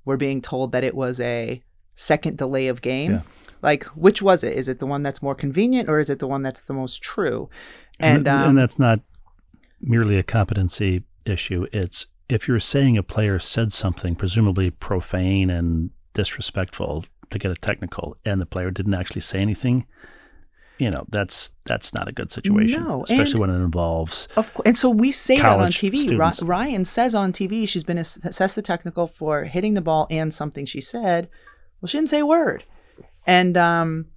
we're being told that it was a second delay of game.
Yeah.
Like, which was it? Is it the one that's more convenient or is it the one that's the most true? And, um,
and that's not merely a competency issue. It's if you're saying a player said something presumably profane and disrespectful to get a technical, and the player didn't actually say anything. You know that's that's not a good situation,
No,
especially
and-
when it involves
Of course, and so we say that on TV.
Students.
Ryan says on TV she's been ass- assessed the technical for hitting the ball and something she said. Well, she didn't say a word, and um,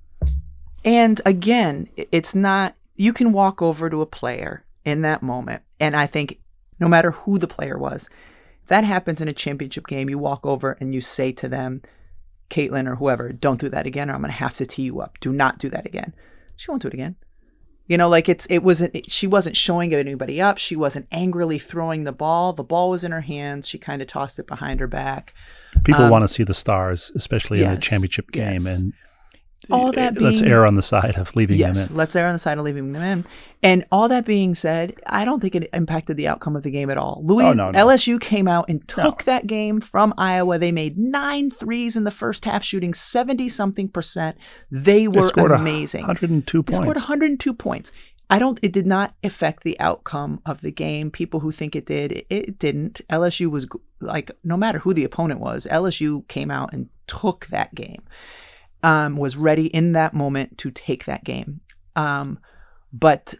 and again, it's not. You can walk over to a player in that moment, and I think no matter who the player was, that happens in a championship game. You walk over and you say to them, Caitlin or whoever, don't do that again, or I'm going to have to tee you up. Do not do that again. She won't do it again. You know, like it's it wasn't it, she wasn't showing anybody up. She wasn't angrily throwing the ball. The ball was in her hands. She kind of tossed it behind her back.
People want to see the stars, especially in a
Um,
championship game,
yes.
and
All that
let's err on the side of leaving
Yes,
them in.
let's err on the side of leaving them in. And all that being said, I don't think it impacted the outcome of the game at all. Louis
Oh, no, no.
LSU came out and took that game from Iowa. They made nine threes in the first half, shooting seventy something percent. They
They
were
scored
amazing.
102
They
points.
scored 102 points. I don't. It did not affect the outcome of the game. People who think it did, it, it didn't. LSU was like, no matter who the opponent was, LSU came out and took that game. Um, was ready in that moment to take that game. Um, but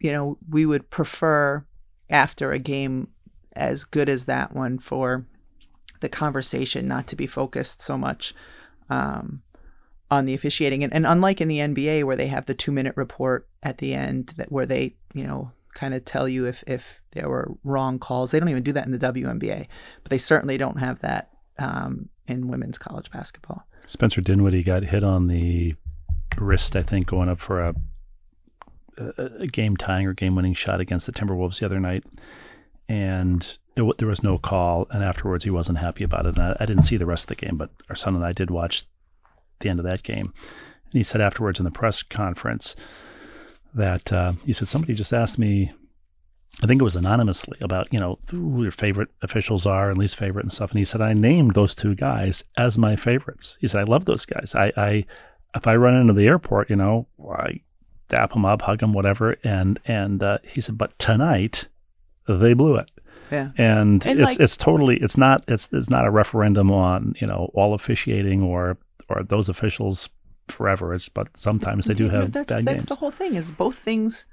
you know, we would prefer after a game as good as that one for the conversation not to be focused so much um, on the officiating. And, and unlike in the NBA where they have the two minute report at the end that where they, you know, kind of tell you if, if there were wrong calls, they don't even do that in the WNBA, but they certainly don't have that um, in women's college basketball.
Spencer Dinwiddie got hit on the wrist, I think, going up for a, a, game tying or game winning shot against the Timberwolves the other night, and it, there was no call. And afterwards, he wasn't happy about it. And I, I didn't see the rest of the game, but our son and I did watch the end of that game. And he said afterwards in the press conference that uh, he said somebody just asked me I think it was anonymously about, you know, who your favorite officials are and least favorite and stuff. And he said, I named those two guys as my favorites. He said, I love those guys. I, I if I run into the airport, you know, I dap them up, hug them, whatever. And, and, uh, he said, but tonight they blew it.
Yeah.
And,
And
it's,
like-
it's totally, it's not, it's, it's not a referendum on, you know, all officiating or, or those officials forever. It's, but sometimes they do
Yeah,
have
that's
bad
that's
games.
the whole thing is both things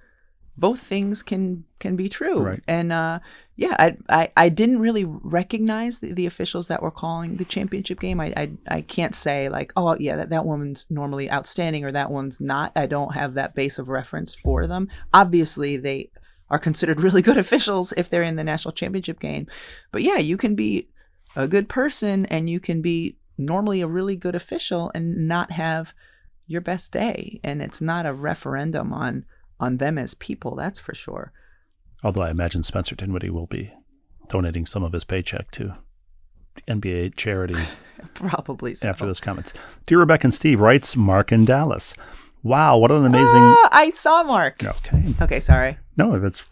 both things can can be true
Right.
and uh yeah I, I i didn't really recognize the, the officials that were calling the championship game I, I i can't say like oh yeah that, that woman's normally outstanding or that one's not i don't have that base of reference for them obviously they are considered really good officials if they're in the national championship game but yeah you can be a good person and you can be normally a really good official and not have your best day and it's not a referendum on on them as people that's for sure
Although I imagine Spencer Dinwiddie will be donating some of his paycheck to the NBA charity
Probably so.
after those comments. Dear Rebecca and Steve writes Mark in Dallas. Wow, what an amazing.
Ah, I saw Mark.
Okay,
Okay, sorry.
no, that's.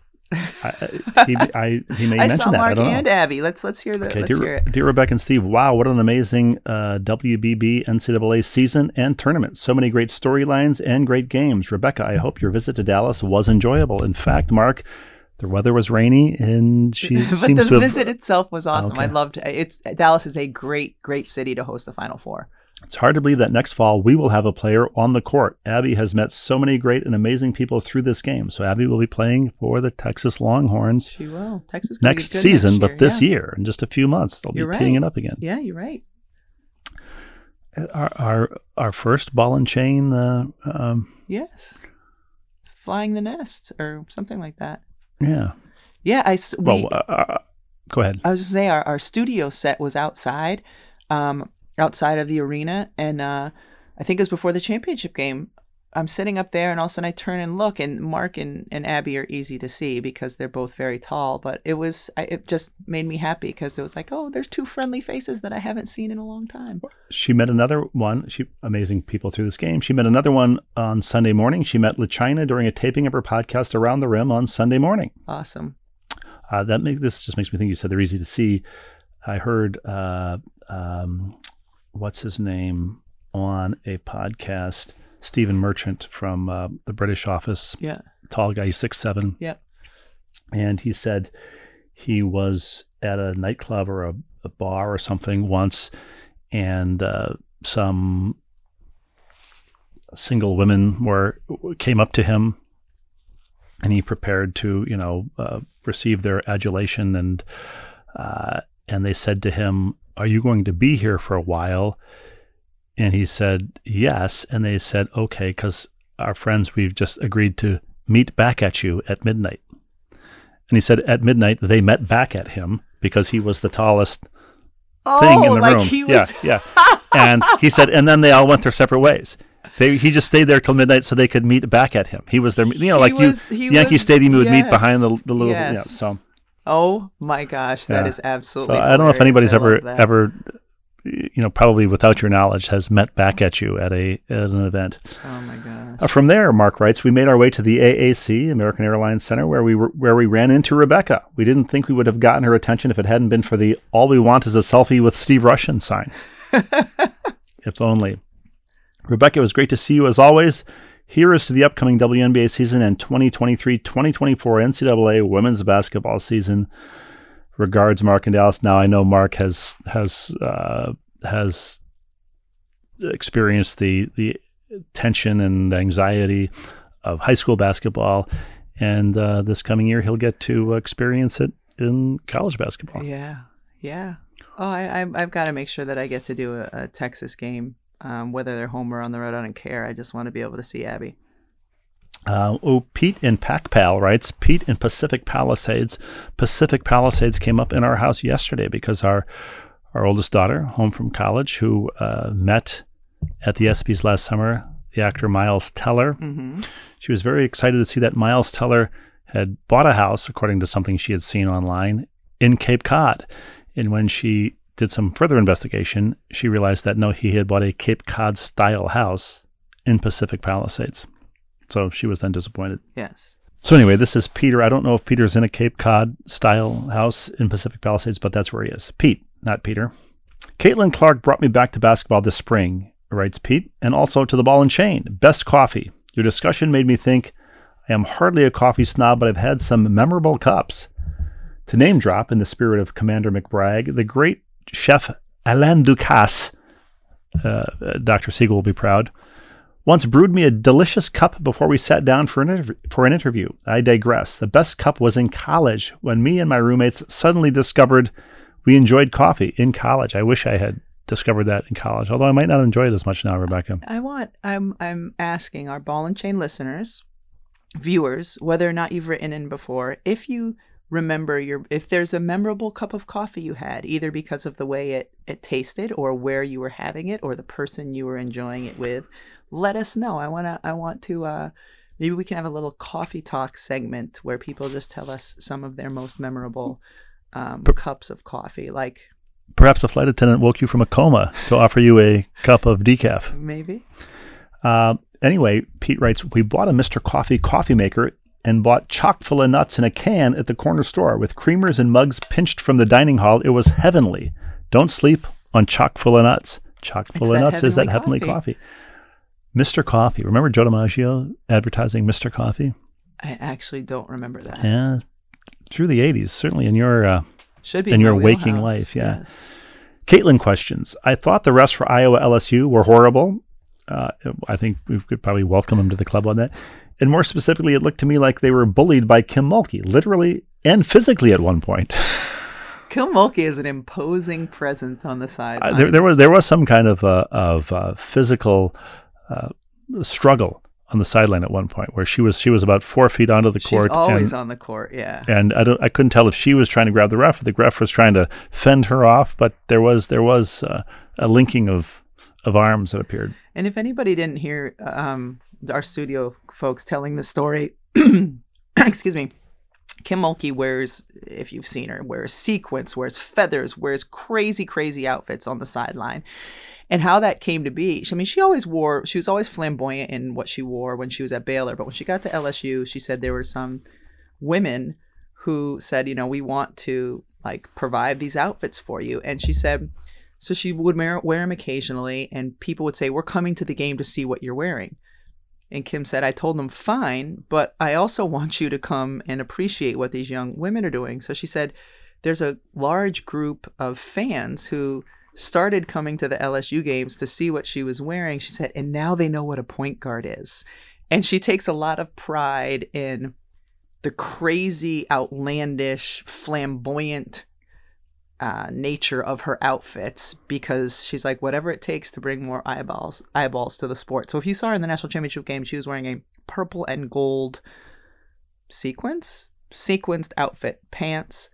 I, I- he, I, he may
I
mention
saw
that. I
Mark
know.
and Abby. Let's let's hear the
Okay,
let's
dear,
hear it.
dear Rebecca and Steve, wow, what an amazing uh, WBB NCAA season and tournament. So many great storylines and great games. Rebecca, I hope your visit to Dallas was enjoyable. In fact, Mark, the weather was rainy and she
but
seems
the
to have.
visit itself was awesome. I
Okay.
loved it's Dallas is a great great city to host the Final Four.
It's hard to believe that next fall we will have a player on the court. Abby has met so many great and amazing people through this game. So Abby will be playing for the Texas Longhorns
She will. Texas
next
good
season,
next
but this
yeah.
year, in just a few months, they'll
You're
be teeing
right.
it up again.
Yeah, you're right.
Our, our our first ball and chain uh, um,
Yes, flying the nest or something like that.
Yeah.
Yeah, I. we,
Well, uh, uh, go ahead.
I was just say our, our studio set was outside, um, outside of the arena, and uh, I think it was before the championship game. I'm sitting up there, and all of a sudden I turn and look, and Mark and, and Abby are easy to see because they're both very tall. But it was, I, it just made me happy because it was like, oh, there's two friendly faces that I haven't seen in a long time.
She met another one. She amazing people through this game. She met another one on Sunday morning. She met LaChina during a taping of her podcast Around the Rim on Sunday morning.
Awesome.
Uh, that make, this just makes me think you said they're easy to see. I heard uh, um, what's his name on a podcast, Stephen Merchant from uh, the British office.
Yeah.
Tall guy, six seven.
Yep.
and he said he was at a nightclub or a, a bar or something once, and uh, some single women were came up to him, and he prepared to you know uh, receive their adulation, and uh, and they said to him, "Are you going to be here for a while?" And he said, "Yes," and they said, "Okay," because our friends we've just agreed to meet back at you at midnight. And he said at midnight they met back at him because he was the tallest thing in
Oh,
the
like
room.
he was.
Yeah, yeah. and he said, and then they all went their separate ways. They, he just stayed there till midnight so they could meet back at him. He was their, you know, like
was-
you, Yankee
was-
Stadium, you would meet behind the, the little, yeah.
yes.
So,
Oh my gosh, that
Yeah.
is
so
absolutely.
I don't know if anybody's
I
ever, ever, you know, probably without your knowledge, has met back at you at a at an event.
Oh my gosh.
Uh, from there, Mark writes, we made our way to the AAC, American Airlines Center, where we were, where we ran into Rebecca. We didn't think we would have gotten her attention if it hadn't been for the "All we want is a selfie with Steve Rushin" sign. if only. Rebecca, it was great to see you as always. Here is to the upcoming WNBA season and 2023-2024 NCAA women's basketball season. Regards, Mark and Dallas. Now I know Mark has has uh, has experienced the the tension and anxiety of high school basketball, and uh, this coming year he'll get to experience it in college basketball.
Yeah, yeah. Oh, I, I've got to make sure that I get to do a, a Texas game, um, whether they're home or on the road. I don't care. I just want to be able to see Abby.
Uh, oh, Pete in Pac Pal writes Pete in Pacific Palisades. Pacific Palisades came up in our house yesterday because our our oldest daughter, home from college, who uh, met at the ESPYS last summer, the actor Miles Teller.
Mm-hmm.
She was very excited to see that Miles Teller had bought a house, according to something she had seen online, in Cape Cod. And when she did some further investigation, she realized that no, he had bought a Cape Cod style house in Pacific Palisades. So she was then disappointed.
Yes.
So anyway, this is Peter. I don't know if Peter's in a Cape Cod style house in Pacific Palisades, but that's where he is. Pete, not Peter. Caitlin Clark brought me back to basketball this spring, writes Pete, and also to the ball and chain. Best coffee. Your discussion made me think I am hardly a coffee snob, but I've had some memorable cups. To name drop, in the spirit of Commander McBragg, the great chef Alain Ducasse, uh, uh, Dr. Siegel will be proud, once brewed me a delicious cup before we sat down for an, interv- for an interview. I digress. The best cup was in college when me and my roommates suddenly discovered we enjoyed coffee in college. I wish I had discovered that in college, although I might not enjoy it as much now, Rebecca.
I want. I'm. I'm asking our ball and chain listeners, viewers, whether or not you've written in before, if you remember your if there's a memorable cup of coffee you had either because of the way it it tasted or where you were having it or the person you were enjoying it with let us know i want to i want to uh maybe we can have a little coffee talk segment where people just tell us some of their most memorable um, cups of coffee like
Perhaps a flight attendant woke you from a coma to offer you a cup of decaf.
Maybe.
Uh, anyway, Pete writes, We bought a Mr. Coffee coffee maker and bought chock full of nuts in a can at the corner store with creamers and mugs pinched from the dining hall. It was heavenly. Don't sleep on chock full of nuts. Chock full
It's
of nuts is that
heavenly
heavenly coffee. Mr. Coffee. Remember Joe DiMaggio advertising Mr. Coffee?
I actually don't remember that.
Yeah, through the 80s, certainly in your uh,
Should be
in your waking life, yeah.
yes.
Caitlin questions. I thought the refs for Iowa LSU were horrible. Uh, I think we could probably welcome them to the club on that. And more specifically, it looked to me like they were bullied by Kim Mulkey, literally and physically at one point.
Kim Mulkey is an imposing presence on the
Uh,
sideline.
there, there was there was some kind of uh, of uh, physical uh, struggle on the sideline at one point where she was she was about four feet onto the
She's
court.
She's always
and,
on the court. Yeah.
and I don't I couldn't tell if she was trying to grab the ref or the ref was trying to fend her off, but there was there was uh, a linking of of arms that appeared.
And if anybody didn't hear um, our studio folks telling the story, excuse me, Kim Mulkey wears, if you've seen her, wears sequins, wears feathers, wears crazy, crazy outfits on the sideline. And how that came to be, I mean, she always wore, she was always flamboyant in what she wore when she was at Baylor. But when she got to LSU, she said there were some women who said, you know, we want to like provide these outfits for you. And she said, so she would wear, wear them occasionally, and people would say, We're coming to the game to see what you're wearing. And Kim said, I told them, Fine, but I also want you to come and appreciate what these young women are doing. So she said, There's a large group of fans who started coming to the LSU games to see what she was wearing. She said, And now they know what a point guard is. And she takes a lot of pride in the crazy, outlandish, flamboyant uh, nature of her outfits because she's like whatever it takes to bring more eyeballs eyeballs to the sport. So if you saw her in the national championship game, she was wearing a purple and gold sequence sequenced outfit, pants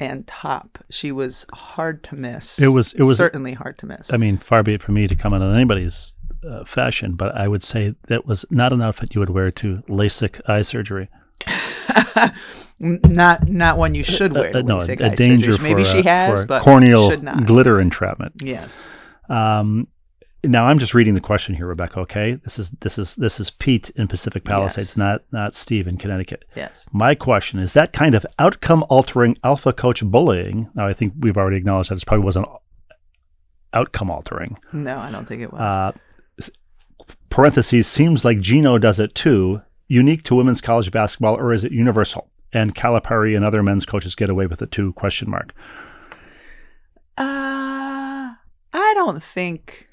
and top. She was hard to miss.
It was- it was-
certainly hard to miss.
I mean, far be it from me to comment on anybody's uh, fashion, but I would say that was not an outfit you would wear to LASIK eye surgery.
Not not one you should wear. to
Uh, no, a danger
surgery. Maybe
for,
she
uh,
has,
for
but
corneal glitter entrapment.
yes.
Um, now I'm just reading the question here, Rebecca. Okay, this is this is this is Pete in Pacific Palisades,
Yes.
not not Steve in Connecticut.
Yes.
My question is that kind of outcome altering alpha coach bullying. Now I think we've already acknowledged that it probably wasn't outcome altering.
No, I don't think it was.
Uh, parentheses seems like Gino does it too. Unique to women's college basketball, or is it universal? And Calipari and other men's coaches get away with it too? Question mark.
Uh, I don't think.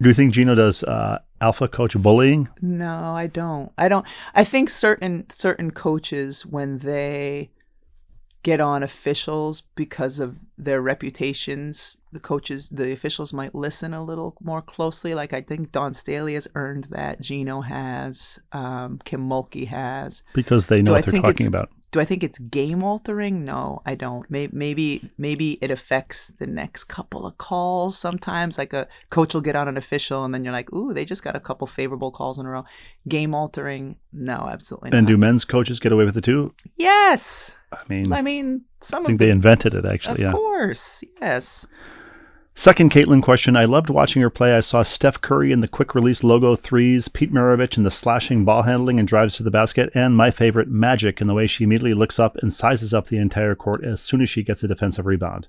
Do you think Gino does uh, alpha coach bullying?
No, I don't. I don't. I think certain certain coaches when they get on officials because of their reputations, the coaches, the officials might listen a little more closely. Like I think Dawn Staley has earned that. Gino has. Um, Kim Mulkey has.
Because they know
Do I
what they're talking about.
Do I think it's game altering? No, I don't. Maybe, maybe it affects the next couple of calls. Sometimes, like a coach will get on an official, and then you're like, "Ooh, they just got a couple favorable calls in a row." Game altering? No, absolutely Not.
And do men's coaches get away with it too?
yes,
I mean,
I mean some
I think
of
they
the,
invented it
of
actually. Yeah.
course, yes.
Second Caitlin question. I loved watching her play. I saw Steph Curry in the quick release logo threes, Pete Maravich in the slashing ball handling and drives to the basket, and my favorite, Magic, in the way she immediately looks up and sizes up the entire court as soon as she gets a defensive rebound.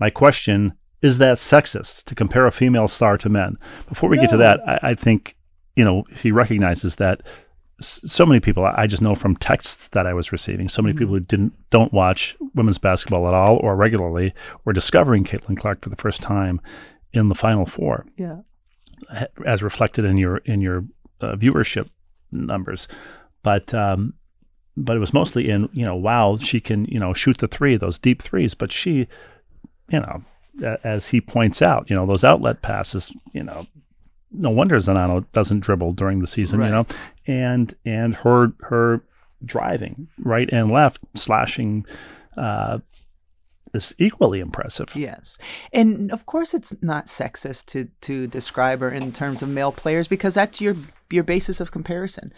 My question is that sexist to compare a female star to men? Before we get to that, I, I think, you know, he recognizes that so many people I just know from texts that I was receiving, so many
Mm-hmm.
people who didn't don't watch women's basketball at all or regularly were discovering Caitlin Clark for the first time in the Final Four,
Yeah.
as reflected in your in your uh, viewership numbers. But um, but it was mostly in you know wow she can you know shoot the three those deep threes, but she you know as he points out you know those outlet passes you know no wonder Czinano doesn't dribble during the season, you know, and and her her driving right and left, slashing, uh, is equally impressive.
Yes, and of course it's not sexist to to describe her in terms of male players because that's your your basis of comparison.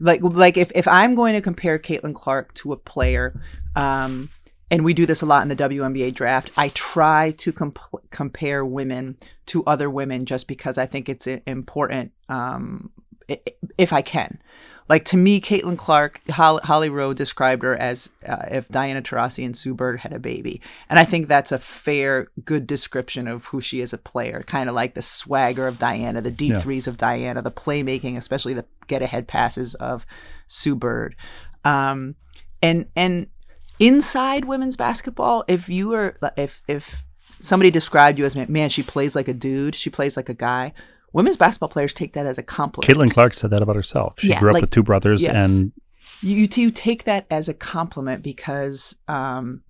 Like like if if I'm going to compare Caitlin Clark to a player, um, and we do this a lot in the WNBA draft. I try to comp- compare women to other women just because I think it's important um, if I can. Like to me, Caitlin Clark, Holly Rowe described her as uh, if Diana Taurasi and Sue Bird had a baby, and I think that's a fair, good description of who she is a player. Kind of like the swagger of Diana, the deep
Yeah.
threes of Diana, the playmaking, especially the get ahead passes of Sue Bird. Um, and and inside women's basketball, if you were if if somebody described you as man, she plays like a dude, she plays like a guy. Women's basketball players take that as a compliment.
Caitlin Clark said that about herself. She
Yeah,
grew up
like-
with two brothers,
yes.
and
you, you you take that as a compliment because um,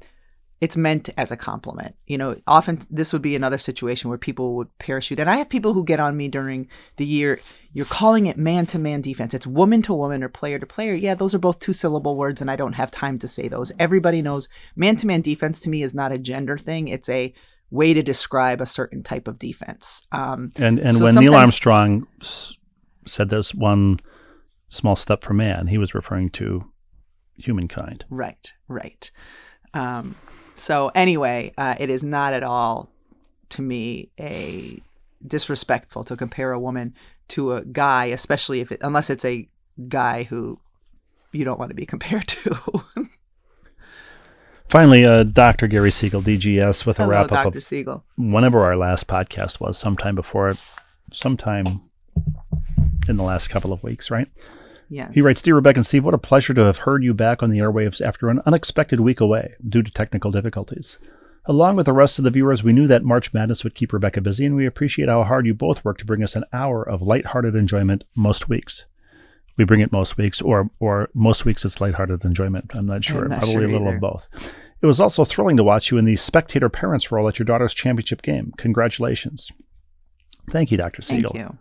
it's meant as a compliment. You know, often this would be another situation where people would parachute, and I have people who get on me during the year. You're calling it man to man defense. It's woman to woman or player to player. Yeah, those are both two syllable words, and I don't have time to say those. Everybody knows man to man defense to me is not a gender thing. It's a way to describe a certain type of defense. Um,
and and
So
when Neil Armstrong s- said this one small step for man, he was referring to humankind.
Right, right. Um, so anyway, uh, it is not at all to me a disrespectful to compare a woman to a guy, especially if it, unless it's a guy who you don't want to be compared to.
Finally, uh, Dr. Gary Siegel, DGS, with a
Hello,
wrap up
Dr.
of
Siegel.
whenever our last podcast was, sometime before sometime in the last couple of weeks, right?
Yes.
He writes, Dear Rebecca and Steve, what a pleasure to have heard you back on the airwaves after an unexpected week away due to technical difficulties. Along with the rest of the viewers, we knew that March Madness would keep Rebecca busy, and we appreciate how hard you both work to bring us an hour of lighthearted enjoyment most weeks. We bring it most weeks, or or most weeks it's lighthearted enjoyment. I'm not sure.
not
Probably
sure
a little of both. It was also thrilling to watch you in the spectator parents role at your daughter's championship game. Congratulations. Thank you, Dr.
Thank
Siegel.
you.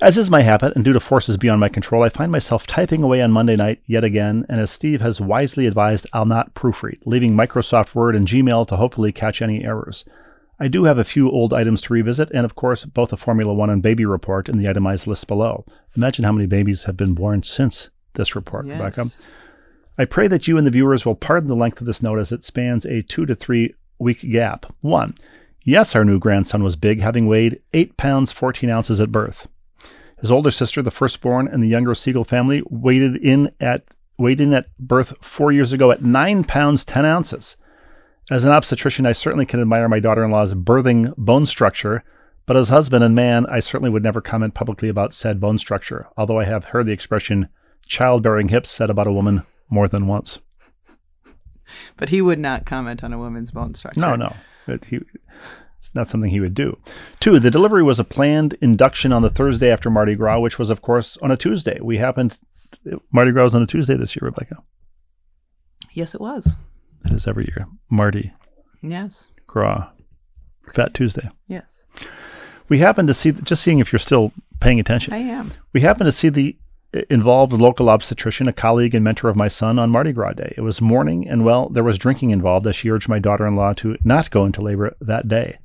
As is my habit, and due to forces beyond my control, I find myself typing away on Monday night yet again, and as Steve has wisely advised, I'll not proofread, leaving Microsoft Word and Gmail to hopefully catch any errors. I do have a few old items to revisit, and of course, both a Formula One and baby report in the itemized list below. Imagine how many babies have been born since this report, Rebecca. I pray that you and the viewers will pardon the length of this note as it spans a two to three week gap. One, yes, our new grandson was big, having weighed 8 pounds 14 ounces at birth. His older sister, the firstborn in the younger Siegel family, weighed in at weighed in at birth four years ago at 9 pounds 10 ounces. As an obstetrician, I certainly can admire my daughter in law's birthing bone structure, but as husband and man, I certainly would never comment publicly about said bone structure, although I have heard the expression childbearing hips said about a woman more than once.
But he would not comment on a woman's bone structure.
No, no. He, it's not something he would do. Two, the delivery was a planned induction on the Thursday after Mardi Gras, which was, of course, on a Tuesday. We happened, Mardi Gras was on a Tuesday this year, Rebecca.
Yes, it was.
It is every year. Mardi
Yes.
Gras. Fat Tuesday.
Yes.
We happened to see, just seeing if you're still paying attention,
I am.
we happened to see the involved local obstetrician, a colleague and mentor of my son, on Mardi Gras Day. It was morning, and well, there was drinking involved as she urged my daughter in law to not go into labor that day.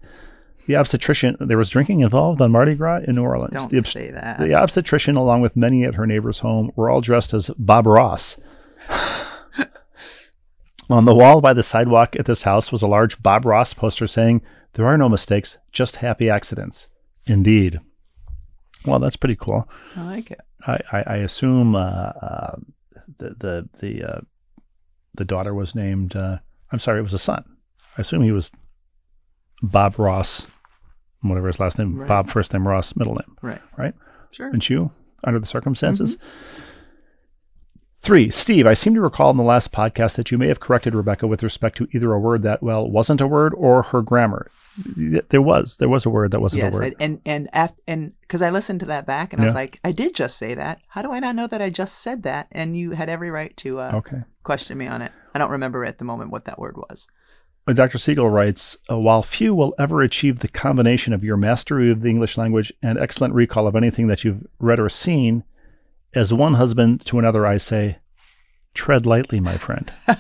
The obstetrician, there was drinking involved on Mardi Gras in New Orleans.
Don't
the,
say that.
the obstetrician, along with many at her neighbor's home, were all dressed as Bob Ross. On the wall by the sidewalk at this house was a large Bob Ross poster saying, There are no mistakes, just happy accidents. Indeed. Well, that's pretty cool.
I like it.
I, I, assume uh, uh, the the the uh, the daughter was named. Uh, I'm sorry, it was a son. I assume he was Bob Ross, whatever his last name.
Right.
Bob first name, Ross middle name.
Right.
Right?
Sure.
And you, under the circumstances. Three, Steve, I seem to recall in the last podcast that you may have corrected Rebecca with respect to either a word that, well, wasn't a word or her grammar. There was. There was a word that wasn't
yes,
a word.
I, and and after, and because I listened to that back and I was like, I did just say that. How do I not know that I just said that? And you had every right to uh,
okay.
question me on it. I don't remember at the moment what that word was.
Uh, Dr. Siegel writes uh, While few will ever achieve the combination of your mastery of the English language and excellent recall of anything that you've read or seen, as one husband to another, I say, tread lightly, my friend.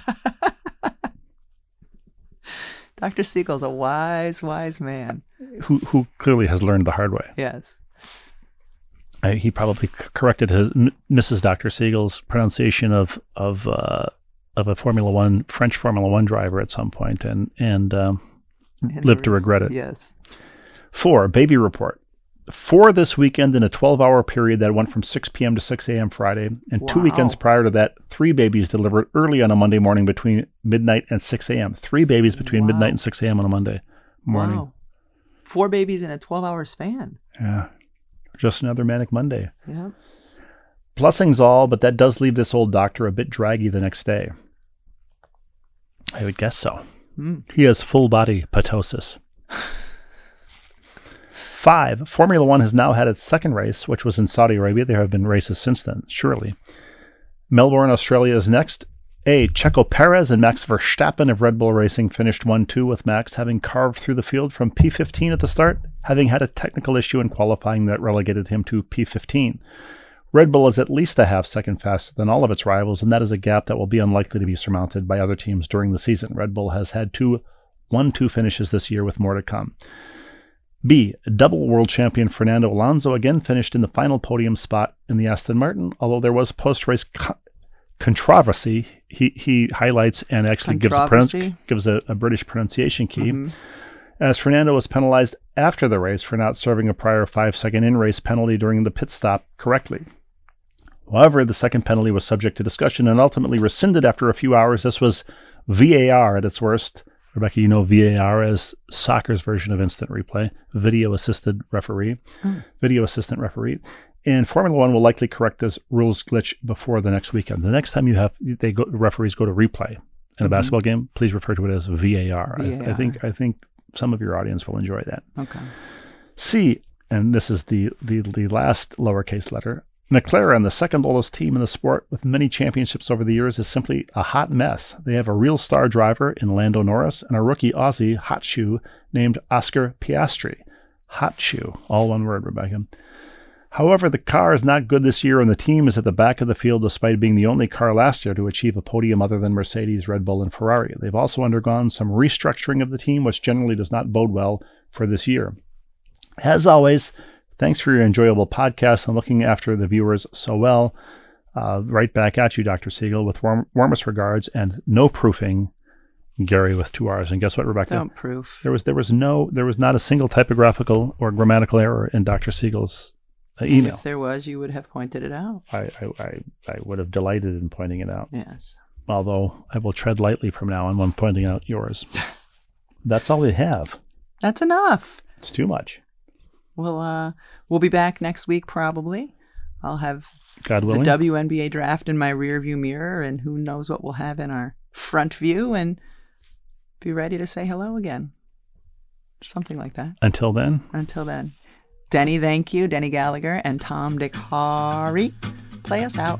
Dr. Siegel's a wise, wise man.
who, who clearly has learned the hard way.
Yes.
Uh, he probably c- corrected his, M- Mrs. Dr. Siegel's pronunciation of of uh, of a Formula One French Formula One driver at some point, and and um,
And
live to regret it.
Yes.
Four, baby report. Four this weekend in a 12 hour period that went from 6 p.m. to 6 a.m. Friday. And two weekends prior to that, three babies delivered early on a Monday morning between midnight and 6 a.m. Three babies between
Wow.
midnight and 6 a.m. on a Monday morning.
Wow. Four babies in a 12 hour span.
Yeah. Just another manic Monday.
Yeah.
Blessings all, but that does leave this old doctor a bit draggy the next day. I would guess so.
Hmm.
He has full body ptosis. Five, Formula One has now had its second race, which was in Saudi Arabia. There have been races since then, surely. Melbourne, Australia is next. A. Checo Perez and Max Verstappen of Red Bull Racing finished 1 2 with Max having carved through the field from P15 at the start, having had a technical issue in qualifying that relegated him to P15. Red Bull is at least a half second faster than all of its rivals, and that is a gap that will be unlikely to be surmounted by other teams during the season. Red Bull has had two 1 2 finishes this year with more to come. B. Double world champion Fernando Alonso again finished in the final podium spot in the Aston Martin, although there was post race co- controversy. He, he highlights and actually gives a, gives a, a British pronunciation key
Mhm.
as Fernando was penalized after the race for not serving a prior five second in race penalty during the pit stop correctly. However, the second penalty was subject to discussion and ultimately rescinded after a few hours. This was VAR at its worst. Rebecca, you know VAR as soccer's version of instant replay, video assisted referee, video assistant referee. And Formula One will likely correct this rules glitch before the next weekend. The next time you have they go referees go to replay in a basketball game, please refer to it as VAR. I, I think I think some of your audience will enjoy that.
Okay.
C, and this is the, the, the last lowercase letter. McLaren, the second oldest team in the sport with many championships over the years, is simply a hot mess. They have a real star driver in Lando Norris and a rookie Aussie hot shoe named Oscar Piastri. Hot shoe, all one word, Rebecca. However, the car is not good this year, and the team is at the back of the field despite being the only car last year to achieve a podium other than Mercedes, Red Bull, and Ferrari. They've also undergone some restructuring of the team, which generally does not bode well for this year. As always, thanks for your enjoyable podcast and looking after the viewers so well. Uh, right back at you, Dr. Siegel, with warm, warmest regards and no proofing, Gary with two R's. And guess what, Rebecca?
Don't proof.
There was there was no there was not a single typographical or grammatical error in Dr. Siegel's uh, email.
If there was, you would have pointed it out.
I, I, I, I would have delighted in pointing it out,
Yes.
although I will tread lightly from now on when pointing out yours. That's all we have.
That's enough.
It's too much.
We'll uh we'll be back next week probably. I'll have
God willing.
the WNBA draft in my rear view mirror and who knows what we'll have in our front view and be ready to say hello again. Something like that.
Until then,
Until then. Denny, thank you. Denny Gallagher and Tom Dick Hari. Play us out.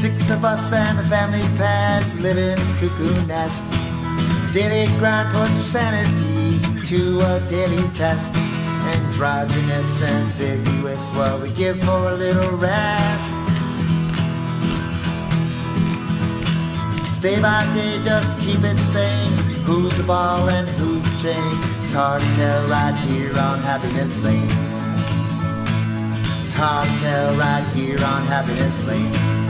Six of us and the family pet live in this cuckoo nest. Daily grind puts sanity to a daily test. Androgynous, ambiguous, what we give for a little rest. Day by day, just to keep it sane. Who's the ball and who's the chain? It's hard to tell right here on Happiness Lane. It's hard to tell right here on Happiness Lane.